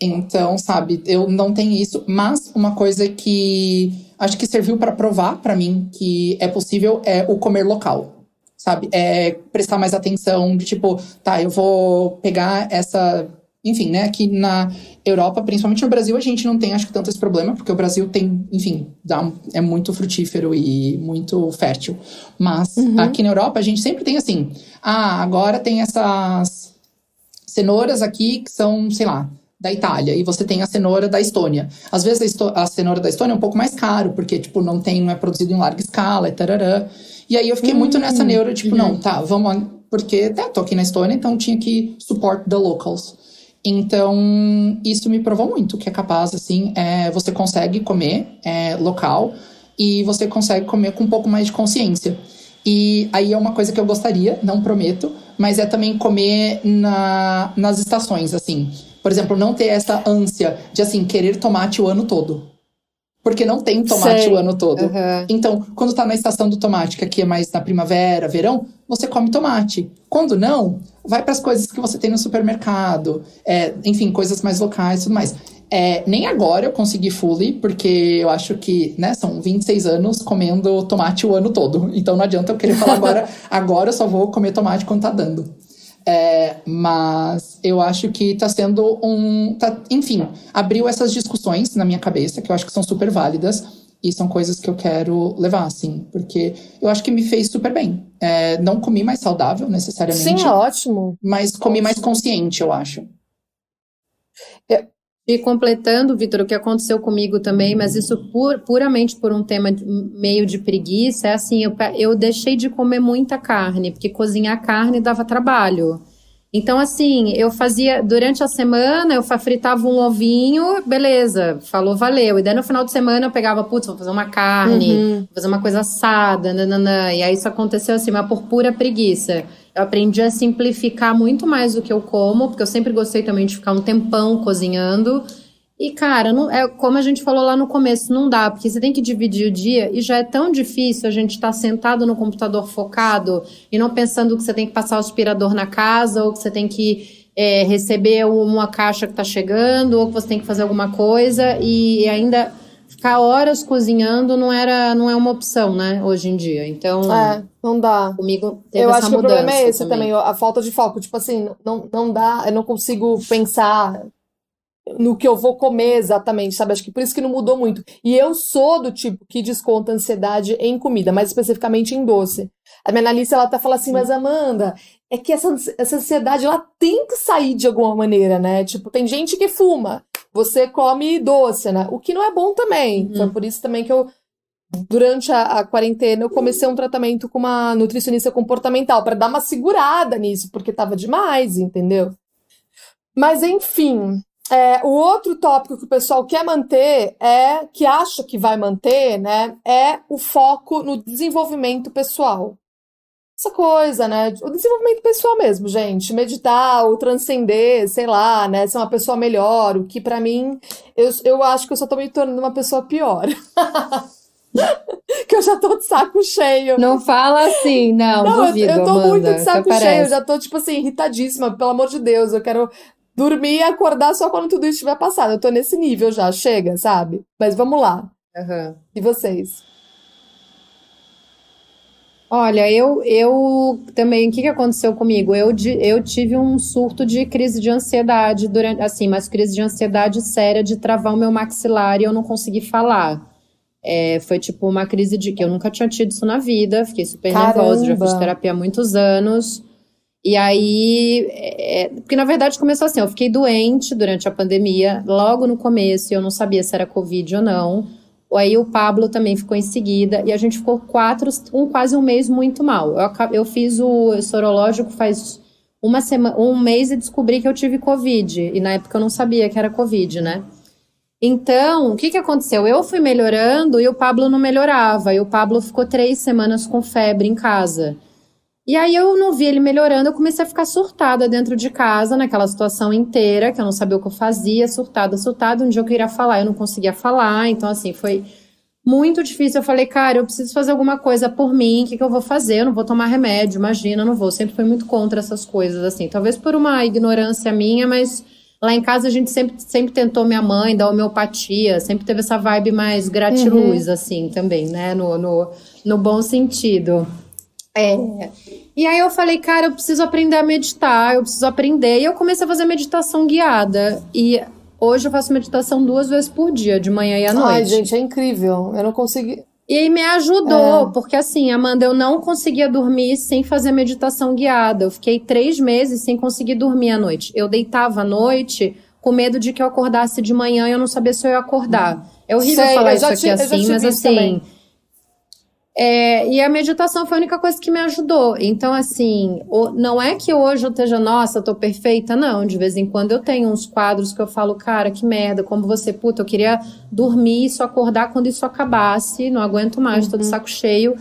Então, sabe, eu não tenho isso, mas uma coisa que acho que serviu para provar para mim que é possível é o comer local. Sabe? É prestar mais atenção de tipo, tá, eu vou pegar essa enfim, né, aqui na Europa, principalmente no Brasil, a gente não tem, acho que, tanto esse problema, porque o Brasil tem, enfim, dá, é muito frutífero e muito fértil. Mas uhum. aqui na Europa, a gente sempre tem assim, ah, agora tem essas cenouras aqui que são, sei lá, da Itália, e você tem a cenoura da Estônia. Às vezes a, a cenoura da Estônia é um pouco mais caro, porque, tipo, não tem, não é produzido em larga escala, e tarará. E aí eu fiquei uhum. muito nessa neura, tipo, uhum. não, tá, vamos porque, tá, tô aqui na Estônia, então tinha que support the locals. Então, isso me provou muito que é capaz, assim, é, você consegue comer é, local e você consegue comer com um pouco mais de consciência. E aí é uma coisa que eu gostaria, não prometo, mas é também comer na, nas estações, assim. Por exemplo, não ter essa ânsia de, assim, querer tomate o ano todo. Porque não tem tomate Sei. o ano todo. Uhum. Então, quando tá na estação do tomate, que aqui é mais na primavera, verão, você come tomate. Quando não, vai para as coisas que você tem no supermercado. É, enfim, coisas mais locais e tudo mais. É, nem agora eu consegui fully, porque eu acho que, né, são 26 anos comendo tomate o ano todo. Então não adianta eu querer falar agora, [laughs] agora eu só vou comer tomate quando tá dando. É, mas eu acho que está sendo um. Tá, enfim, abriu essas discussões na minha cabeça, que eu acho que são super válidas. E são coisas que eu quero levar, assim, porque eu acho que me fez super bem. É, não comi mais saudável, necessariamente. Sim, ótimo. Mas comi mais consciente, eu acho. E completando, Vitor, o que aconteceu comigo também, mas isso pur, puramente por um tema de, meio de preguiça, é assim, eu, eu deixei de comer muita carne, porque cozinhar carne dava trabalho. Então, assim, eu fazia, durante a semana, eu fritava um ovinho, beleza, falou, valeu. E daí no final de semana eu pegava, putz, vou fazer uma carne, uhum. vou fazer uma coisa assada, nananã. E aí isso aconteceu assim, mas por pura preguiça. Eu aprendi a simplificar muito mais o que eu como, porque eu sempre gostei também de ficar um tempão cozinhando. E, cara, não, é como a gente falou lá no começo, não dá, porque você tem que dividir o dia e já é tão difícil a gente estar tá sentado no computador focado e não pensando que você tem que passar o aspirador na casa ou que você tem que é, receber uma caixa que está chegando ou que você tem que fazer alguma coisa e ainda ficar horas cozinhando não era não é uma opção, né, hoje em dia. Então, é, não dá. Comigo teve eu essa acho que o problema é esse também. também, a falta de foco, tipo assim, não, não dá, eu não consigo pensar no que eu vou comer exatamente, sabe? Acho que por isso que não mudou muito. E eu sou do tipo que desconta ansiedade em comida, mais especificamente em doce. A minha analista, ela até fala assim, mas Amanda, é que essa, essa ansiedade, ela tem que sair de alguma maneira, né? Tipo, tem gente que fuma, você come doce, né? O que não é bom também. Uhum. Foi por isso também que eu, durante a, a, quarentena, eu comecei um tratamento com uma nutricionista comportamental, para dar uma segurada nisso, porque tava demais, entendeu? Mas enfim, é, o outro tópico que o pessoal quer manter é, que acha que vai manter, né, é o foco no desenvolvimento pessoal. Essa coisa, né, o desenvolvimento pessoal mesmo, gente, meditar, ou transcender, sei lá, né, ser uma pessoa melhor, o que para mim, eu, eu acho que eu só tô me tornando uma pessoa pior. [laughs] que eu já tô de saco cheio. Não fala assim, não, não duvido, eu, eu tô Amanda, muito de saco cheio, eu já tô, tipo assim, irritadíssima, pelo amor de Deus, eu quero dormir e acordar só quando tudo isso estiver passado. Eu tô nesse nível já, chega, sabe? Mas vamos lá. Uhum. E vocês? Olha, eu, eu também, o que, que aconteceu comigo? Eu, eu tive um surto de crise de ansiedade durante, assim, mas crise de ansiedade séria de travar o meu maxilar e eu não consegui falar. É, foi tipo uma crise de que eu nunca tinha tido isso na vida, fiquei super Caramba. nervosa, já fiz terapia há muitos anos. E aí, é, porque na verdade começou assim, eu fiquei doente durante a pandemia, logo no começo, eu não sabia se era Covid ou não. Aí o Pablo também ficou em seguida, e a gente ficou quatro, um, quase um mês muito mal. Eu, eu fiz o sorológico faz uma semana, um mês e descobri que eu tive Covid. E na época eu não sabia que era Covid, né? Então, o que, que aconteceu? Eu fui melhorando e o Pablo não melhorava. E o Pablo ficou três semanas com febre em casa. E aí eu não vi ele melhorando, eu comecei a ficar surtada dentro de casa, naquela situação inteira, que eu não sabia o que eu fazia, surtada, surtada. Um dia eu queria falar, eu não conseguia falar, então assim, foi muito difícil. Eu falei, cara, eu preciso fazer alguma coisa por mim, o que, que eu vou fazer? Eu não vou tomar remédio, imagina, eu não vou. Sempre fui muito contra essas coisas, assim. Talvez por uma ignorância minha, mas lá em casa a gente sempre, sempre tentou minha mãe dar homeopatia, sempre teve essa vibe mais gratiluz, uhum. assim, também, né? No, no, no bom sentido. É. E aí eu falei, cara, eu preciso aprender a meditar, eu preciso aprender. E eu comecei a fazer meditação guiada. E hoje eu faço meditação duas vezes por dia, de manhã e à noite. Ai, gente, é incrível. Eu não consegui. E aí me ajudou, é. porque assim, Amanda, eu não conseguia dormir sem fazer meditação guiada. Eu fiquei três meses sem conseguir dormir à noite. Eu deitava à noite com medo de que eu acordasse de manhã e eu não sabia se eu ia acordar. É horrível Sei, falar isso aqui assim, mas assim. Também é, e a meditação foi a única coisa que me ajudou. Então, assim, não é que hoje eu esteja, nossa, tô perfeita, não. De vez em quando eu tenho uns quadros que eu falo, cara, que merda, como você, puta, eu queria dormir e só acordar quando isso acabasse, não aguento mais, uhum. tô de uhum. saco cheio.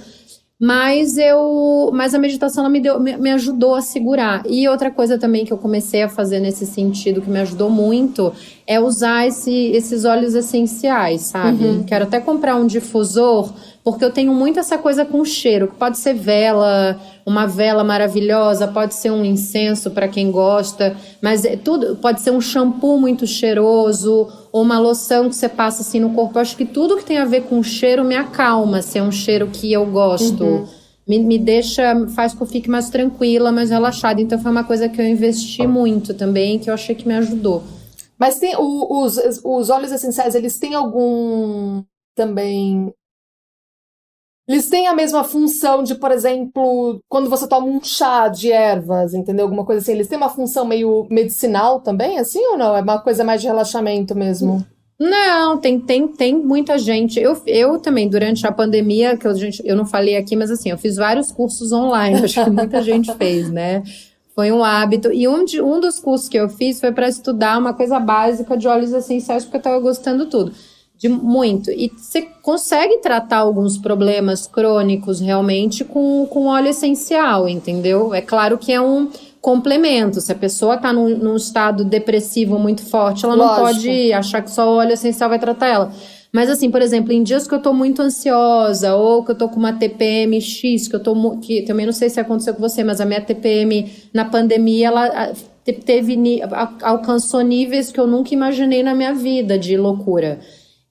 Mas eu, mas a meditação me deu, me, me, ajudou a segurar. E outra coisa também que eu comecei a fazer nesse sentido que me ajudou muito é usar esse, esses óleos essenciais, sabe? Uhum. Quero até comprar um difusor porque eu tenho muito essa coisa com cheiro, que pode ser vela, uma vela maravilhosa, pode ser um incenso para quem gosta, mas é tudo pode ser um shampoo muito cheiroso ou uma loção que você passa assim no corpo. Eu acho que tudo que tem a ver com cheiro me acalma, se é um cheiro que eu gosto. Uhum. Me, me deixa, faz que eu fique mais tranquila, mais relaxada. Então foi uma coisa que eu investi muito também, que eu achei que me ajudou. Mas tem o, os, os óleos essenciais, eles têm algum também eles têm a mesma função de, por exemplo, quando você toma um chá de ervas, entendeu? Alguma coisa assim. Eles têm uma função meio medicinal também, assim ou não? É uma coisa mais de relaxamento mesmo? Não, tem, tem, tem muita gente. Eu, eu também, durante a pandemia, que eu, gente, eu não falei aqui, mas assim, eu fiz vários cursos online, acho que muita [laughs] gente fez, né? Foi um hábito. E um, de, um dos cursos que eu fiz foi para estudar uma coisa básica de óleos essenciais, porque eu estava gostando tudo de muito. E você consegue tratar alguns problemas crônicos realmente com, com óleo essencial, entendeu? É claro que é um complemento. Se a pessoa está num, num, estado depressivo muito forte, ela Lógico. não pode achar que só o óleo essencial vai tratar ela. Mas assim, por exemplo, em dias que eu tô muito ansiosa, ou que eu tô com uma TPM X, que eu tô que também não sei se aconteceu com você, mas a minha TPM na pandemia ela teve alcançou níveis que eu nunca imaginei na minha vida de loucura.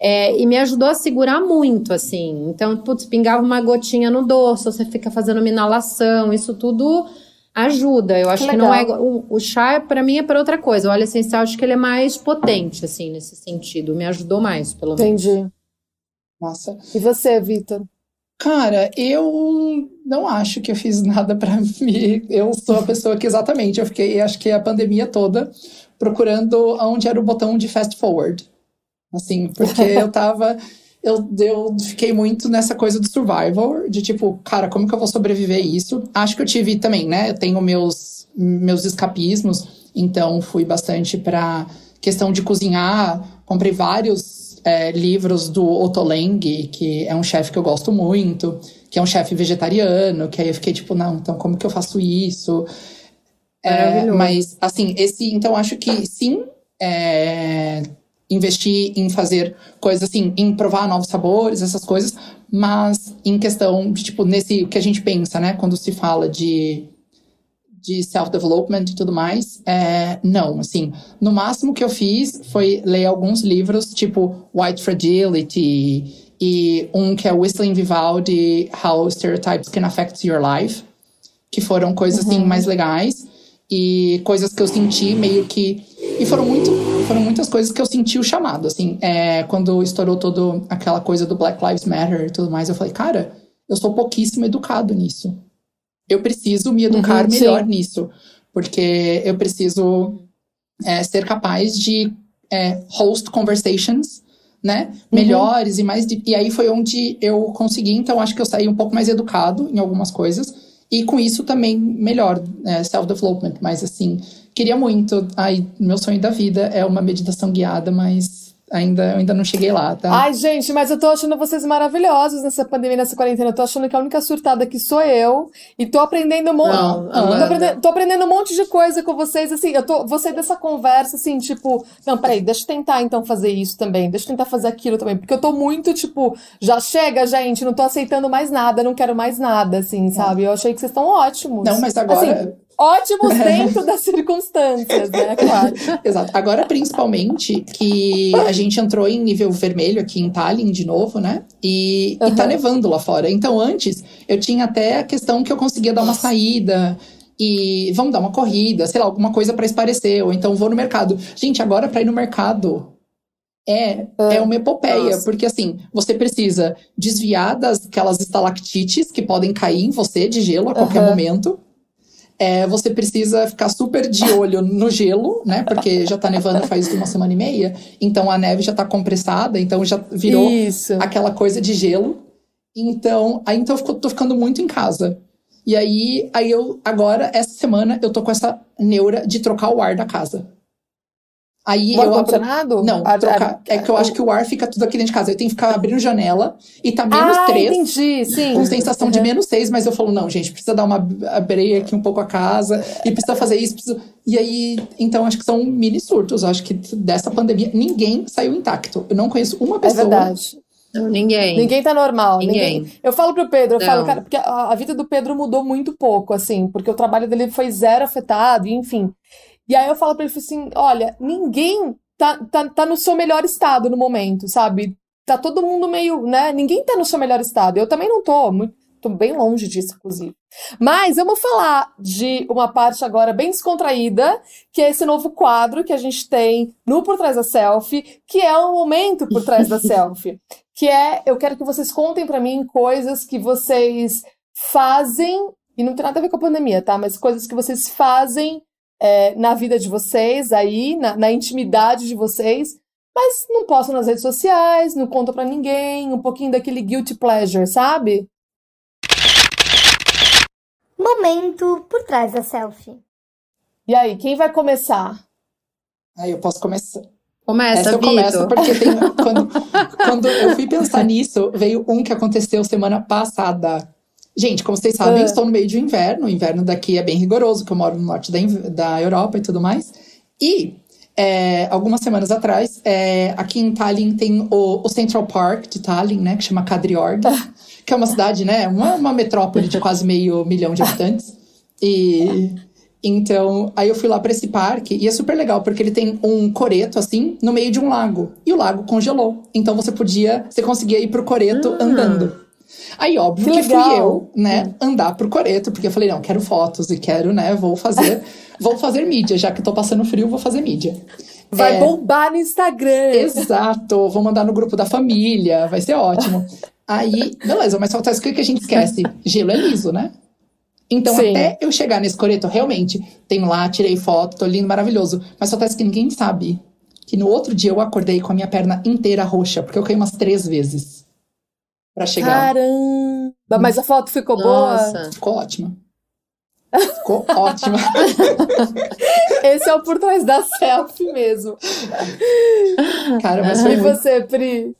É, e me ajudou a segurar muito, assim. Então, putz, pingava uma gotinha no dorso, você fica fazendo uma inalação, isso tudo ajuda. Eu acho que, que não é. O, o chá, para mim, é para outra coisa. O óleo essencial, acho que ele é mais potente, assim, nesse sentido. Me ajudou mais, pelo menos. Entendi. Nossa. E você, Vitor? Cara, eu não acho que eu fiz [laughs] nada para mim. Eu sou a pessoa que exatamente, eu fiquei, acho que a pandemia toda, procurando onde era o botão de fast forward. Assim, porque eu [laughs] tava. Eu, eu fiquei muito nessa coisa do survival, de tipo, cara, como que eu vou sobreviver isso? Acho que eu tive também, né? Eu tenho meus, meus escapismos, então fui bastante pra questão de cozinhar. Comprei vários é, livros do Otto Lengi, que é um chefe que eu gosto muito, que é um chefe vegetariano, que aí eu fiquei tipo, não, então como que eu faço isso? É, mas, assim, esse. Então, acho que sim, é, investir em fazer coisas assim, em provar novos sabores, essas coisas, mas em questão de, tipo, nesse que a gente pensa, né, quando se fala de, de self-development e tudo mais, é, não, assim, no máximo que eu fiz foi ler alguns livros, tipo White Fragility e um que é Whistling Vivaldi, How Stereotypes Can Affect Your Life, que foram coisas, assim, uhum. assim, mais legais e coisas que eu senti meio que e foram muito, foram muitas coisas que eu senti o chamado, assim. É, quando estourou toda aquela coisa do Black Lives Matter e tudo mais, eu falei, cara, eu sou pouquíssimo educado nisso. Eu preciso me educar uhum, melhor sim. nisso. Porque eu preciso é, ser capaz de é, host conversations, né? Uhum. Melhores e mais. De, e aí foi onde eu consegui, então acho que eu saí um pouco mais educado em algumas coisas. E com isso também melhor, é, self-development, mas assim, queria muito. Ai, meu sonho da vida é uma meditação guiada, mas Ainda, ainda não cheguei lá, tá? Ai, gente, mas eu tô achando vocês maravilhosos nessa pandemia, nessa quarentena. Eu tô achando que a única surtada aqui sou eu. E tô aprendendo um monte. Não, tô, Amanda. aprendendo, tô aprendendo um monte de coisa com vocês. Assim, eu tô. Você dessa conversa, assim, tipo, não, peraí, deixa eu tentar então fazer isso também. Deixa eu tentar fazer aquilo também. Porque eu tô muito, tipo, já chega, gente, não tô aceitando mais nada, não quero mais nada, assim, sabe? Eu achei que vocês estão ótimos. Não, mas agora. Assim, ótimos dentro das circunstâncias, né? Claro. [laughs] Exato. Agora, principalmente, que a gente entrou em nível vermelho aqui em Tallinn de novo, né? E, e tá nevando lá fora. Então, antes, eu tinha até a questão que eu conseguia dar uma saída. E vamos dar uma corrida, sei lá, alguma coisa pra esparecer, ou então vou no mercado. Gente, agora pra ir no mercado é, é uma epopeia, Nossa. porque assim, você precisa desviar das aquelas estalactites que podem cair em você de gelo a qualquer momento. É, você precisa ficar super de olho no gelo, né? Porque já tá nevando faz uma semana e meia, então a neve já tá compressada, então já virou Isso. aquela coisa de gelo. Então, aí então eu tô ficando muito em casa. E aí, aí eu agora essa semana eu tô com essa neura de trocar o ar da casa. Aí O eu abro, ar-condicionado? não, Ah, trocar, ah, é que eu acho que o ar fica tudo aqui dentro de casa. Eu tenho que ficar abrindo janela e tá menos ah, 3, entendi, sim. com sensação de Uhum. menos 6, mas eu falo, não, gente, precisa dar uma abrir aqui um pouco a casa e precisa fazer isso. Precisa... E aí, então acho que são mini surtos. Eu acho que dessa pandemia ninguém saiu intacto. Eu não conheço uma É pessoa. verdade. Não, ninguém. Ninguém tá normal. Ninguém. Eu falo pro Pedro, eu Não. falo, cara, porque a, a vida do Pedro mudou muito pouco, assim, porque o trabalho dele foi zero afetado, e enfim. E aí eu falo pra ele assim: olha, ninguém tá, tá, tá no seu melhor estado no momento, sabe? Tá todo mundo meio, né? Ninguém tá no seu melhor estado. Eu também não tô, muito, tô bem longe disso, inclusive. Mas eu vou falar de uma parte agora bem descontraída, que é esse novo quadro que a gente tem no Por Trás da Selfie, que é o momento por trás da [laughs] selfie. Que é, eu quero que vocês contem pra mim coisas que vocês fazem, e não tem nada a ver com a pandemia, tá? Mas coisas que vocês fazem é, na vida de vocês, aí, na, na intimidade de vocês, mas não postam nas redes sociais, não contam pra ninguém, um pouquinho daquele guilty pleasure, sabe? Momento por trás da selfie. E aí, quem vai começar? Aí eu posso começar. Começa, Essa eu começo Vitor. porque tem, [laughs] quando, quando eu fui pensar nisso, veio um que aconteceu semana passada. Gente, como vocês sabem, Ah. estou no meio de inverno. O inverno daqui é bem rigoroso, que eu moro no norte da, da Europa e tudo mais. E é, algumas semanas atrás, é, aqui em Tallinn tem o, o Central Park de Tallinn, né? Que chama Kadriorg, que é uma cidade, né? Uma, uma metrópole de quase meio milhão de habitantes. E então, aí eu fui lá pra esse parque e é super legal porque ele tem um coreto assim no meio de um lago e o lago congelou. Então você podia, você conseguia ir pro coreto Ah. andando. Aí óbvio Que que, fui eu, né, andar pro coreto, porque eu falei, não, quero fotos e quero, né, vou fazer, [laughs] vou fazer mídia, já que tô passando frio, vou fazer mídia. Vai É. bombar no Instagram. Exato, vou mandar no grupo da família, vai ser ótimo. [laughs] Aí, beleza, mas falta isso o que a gente esquece? Gelo é liso, né? Então, Sim. até eu chegar nesse coreto, realmente, tenho lá, tirei foto, tô lindo, maravilhoso. Mas só acontece que ninguém sabe que no outro dia eu acordei com a minha perna inteira roxa, porque eu caí umas três vezes pra chegar. Caramba! Mas a foto ficou boa? Nossa. Ficou ótima. Ficou ótima. [laughs] Esse é o por trás da selfie mesmo. Cara, mas E foi muito. você, Pri?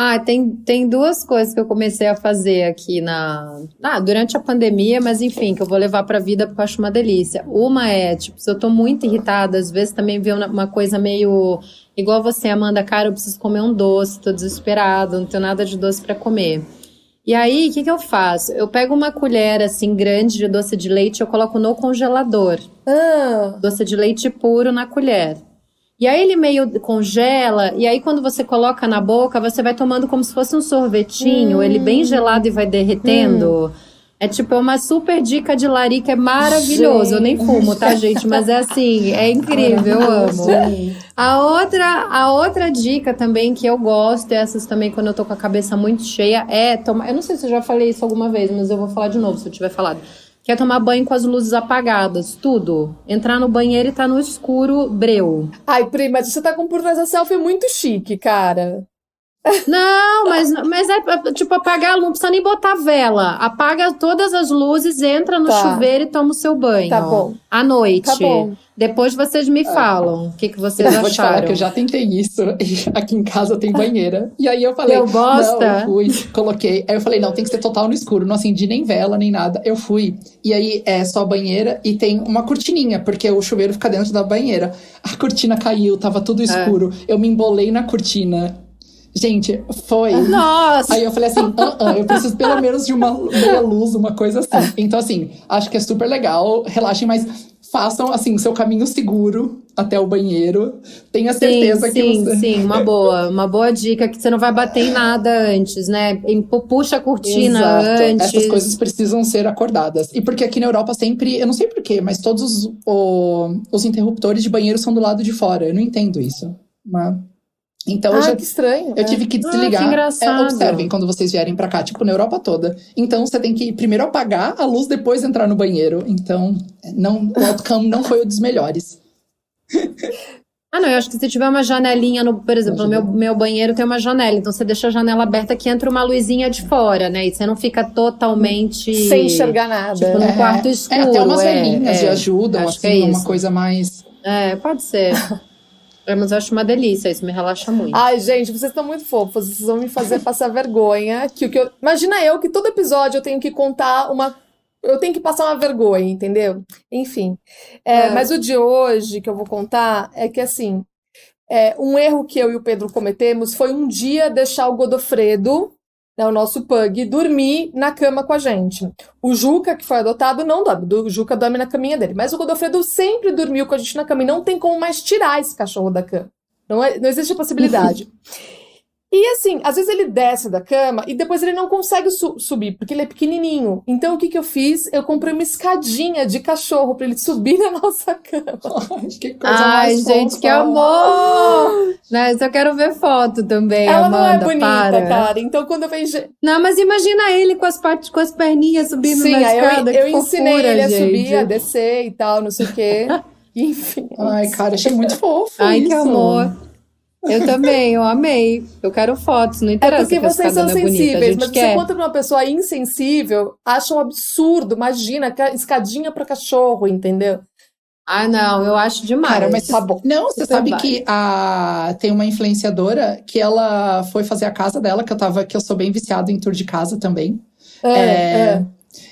Ah, tem, tem duas coisas que eu comecei a fazer aqui na, ah, durante a pandemia, mas enfim, que eu vou levar pra vida porque eu acho uma delícia. Uma é, tipo, se eu tô muito irritada, às vezes também vê uma, coisa meio igual você, Amanda, cara, eu preciso comer um doce, tô desesperada, não tenho nada de doce pra comer. E aí, o que que eu faço? Eu pego uma colher assim grande de doce de leite, eu coloco no congelador Ah, doce de leite puro na colher. E aí ele meio congela, e aí quando você coloca na boca, você vai tomando como se fosse um sorvetinho, ele bem gelado e vai derretendo. É tipo uma super dica de larica, é maravilhoso. Eu nem fumo, tá, gente? Mas é assim, é incrível, eu amo. A outra, a outra dica também que eu gosto, e essas também quando eu tô com a cabeça muito cheia, é tomar. Eu não sei se eu já falei isso alguma vez, mas eu vou falar de novo se eu tiver falado. Que é tomar banho com as luzes apagadas, tudo. Entrar no banheiro e tá no escuro, breu. Ai, Pri, mas você tá com trás da selfie muito chique, cara. Não, mas, mas é tipo apagar a luz, não precisa nem botar vela. Apaga todas as luzes, entra no Tá. chuveiro e toma o seu banho. Tá bom. À noite. Tá bom. Depois vocês me falam o que, que vocês Eu vou te falar acharam. que eu já tentei isso. [laughs] e aqui em casa tem banheira. E aí eu falei, Deu bosta? não, eu fui, coloquei. Aí eu falei, não, tem que ser total no escuro. Não acendi nem vela, nem nada. Eu fui. E aí é só banheira e tem uma cortininha, porque o chuveiro fica dentro da banheira. A cortina caiu, tava tudo escuro. Eu me embolei na cortina. Gente, foi. Nossa! Aí eu falei assim, ah, ah, eu preciso pelo menos de uma meia luz, uma coisa assim. Então, assim, acho que é super legal. Relaxem, mas façam, assim, o seu caminho seguro até o banheiro. Tenha certeza sim, que sim, você... sim, uma [laughs] boa, uma boa dica que você não vai bater em nada antes, né? Puxa a cortina Exato. antes. Essas coisas precisam ser acordadas. E porque aqui na Europa sempre, eu não sei porquê, mas todos os, o- os interruptores de banheiro são do lado de fora. Eu não entendo isso. Mas... Então eu ah, já que estranho. Eu tive que desligar. que engraçado. É, observem quando vocês vierem pra cá, tipo, na Europa toda. Então você tem que primeiro apagar a luz, depois entrar no banheiro. Então, não, o outcome não foi o dos melhores. [laughs] Ah, não, eu acho que se tiver uma janelinha, no, por exemplo, no meu, meu banheiro tem uma janela, então você deixa a janela aberta que entra uma luzinha de fora, né? E você não fica totalmente. Sem enxergar nada. Tipo, no É, quarto É, escuro. até umas é, velhinhas é. já ajudam, Acho que assim, é uma coisa mais. É, pode ser. [laughs] É, mas eu acho uma delícia, isso me relaxa muito. Ai, gente, vocês estão muito fofos. Vocês vão me fazer passar vergonha. Que o que eu... Imagina eu que todo episódio eu tenho que contar uma. Eu tenho que passar uma vergonha, entendeu? Enfim. É, É. Mas o de hoje que eu vou contar é que, assim, é, um erro que eu e o Pedro cometemos foi um dia deixar o Godofredo, né, o nosso pug, dormir na cama com a gente. O Juca, que foi adotado, não dorme. O Juca dorme na caminha dele. Mas o Godofredo sempre dormiu com a gente na cama e não tem como mais tirar esse cachorro da cama. Não, é- não existe a possibilidade. [laughs] E assim, às vezes ele desce da cama e depois ele não consegue su- subir, porque ele é pequenininho. Então o que que eu fiz? Eu comprei uma escadinha de cachorro pra ele subir na [laughs] nossa cama. Ai, que coisa Ai, mais gente, fofa. que amor! [laughs] Né, eu quero ver foto também, Ela não é Amanda, bonita, para. cara. Então quando eu vejo. Não, mas imagina ele com as, pat- com as perninhas subindo Sim, na aí escada, eu, eu que ensinei fofura, ele a gente. subir, a descer e tal, não sei o quê. [laughs] Enfim. Ai, cara, achei muito fofo. Ai, que isso. amor. Eu também, eu amei. Eu quero fotos, não É interessa porque que a vocês são é bonita, sensíveis, mas você quer. conta pra uma pessoa insensível, acha um absurdo. Imagina, ca- escadinha pra cachorro, entendeu? Ah, não, eu acho demais. Cara, mas Tá bom. Não, você sabe vai. que a... tem uma influenciadora que ela foi fazer a casa dela, que eu tava, que eu sou bem viciado em tour de casa também. É, É, é.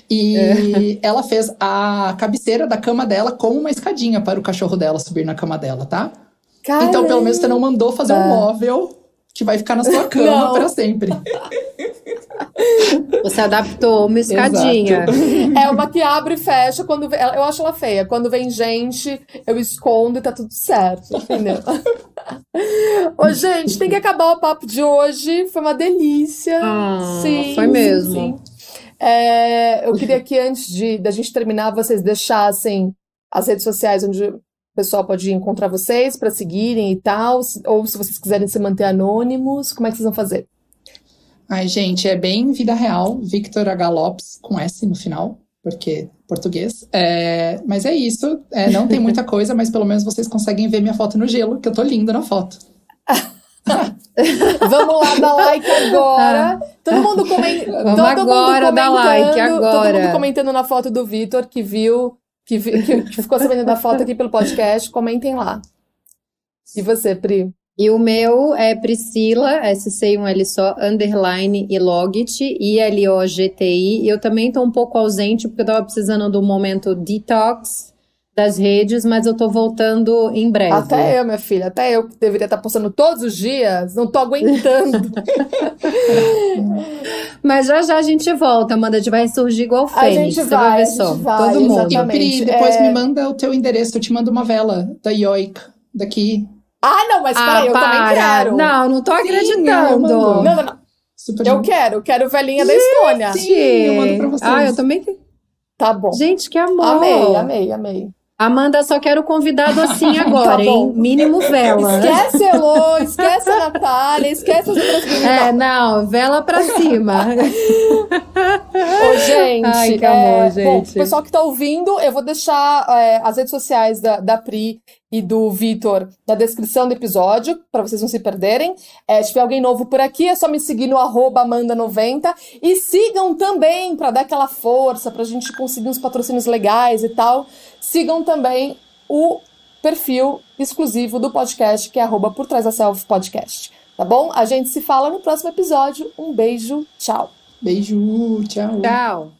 E [laughs] ela fez a cabeceira da cama dela com uma escadinha para o cachorro dela subir na cama dela, tá? Então, pelo menos você não mandou fazer um Caramba. móvel que vai ficar na sua cama para sempre. [laughs] Você adaptou uma escadinha. É uma que abre e fecha quando vem- eu acho ela feia. Quando vem gente, eu escondo e tá tudo certo, entendeu? [laughs] Ô, gente, tem que acabar o papo de hoje. Foi uma delícia. Ah, sim, foi mesmo. sim. É, eu queria que antes de da gente terminar, vocês deixassem as redes sociais onde pessoal pode encontrar vocês para seguirem e tal, ou se vocês quiserem se manter anônimos, como é que vocês vão fazer? Ai, gente, é bem vida real. Victor H. Lopes com S no final, porque português. É, mas é isso. É, não tem muita [laughs] coisa, mas pelo menos vocês conseguem ver minha foto no gelo, que eu tô linda na foto. [laughs] Vamos lá, dar like agora. Todo mundo comentando. Vamos agora dar like, Todo agora. mundo comentando na foto do Vitor que viu, que, que, ficou sabendo da foto aqui pelo podcast. Comentem lá. E você, Pri? E o meu é Priscila, SC1L só, underline e Logit, I-L-O-G-T-I. Eu também tô um pouco ausente, porque eu tava precisando do momento detox das redes, mas eu tô voltando em breve. Até eu, minha filha, até eu que deveria estar postando todos os dias, não tô aguentando. [laughs] Mas já já a gente volta, Amanda, a gente vai surgir igual A Fênix, gente você vai, vai ver a só. gente vai, Todo mundo. E Exatamente. Pri, depois É. me manda o teu endereço, eu te mando uma vela da Yoik, daqui. Ah, não, mas Ah, peraí, eu também para! quero. Não, não tô eu acreditando. não, não, não. Super Eu quero, eu quero velhinha da Estônia. Sim, eu mando pra vocês. Ah, eu também. que- Tá bom. Gente, que amor. Amei, amei, amei. Amanda, só quero convidado assim [laughs] agora, Tá bom. hein? Mínimo vela. Esquece, Elô, esquece a Natália, esquece as outras meninas. É, não, vela pra cima. [laughs] Ô, gente, Ai, que é, amor, Bom, gente. o pessoal que tá ouvindo, eu vou deixar é, as redes sociais da, da Pri e do Vitor na descrição do episódio, para vocês não se perderem. É, se tiver alguém novo por aqui, é só me seguir no arroba Amanda90. E sigam também, para dar aquela força, pra gente conseguir uns patrocínios legais e tal. Sigam também o perfil exclusivo do podcast, que é arroba por trás da self podcast. Tá bom? A gente se fala no próximo episódio. Um beijo, tchau. Beijo, tchau. Tchau.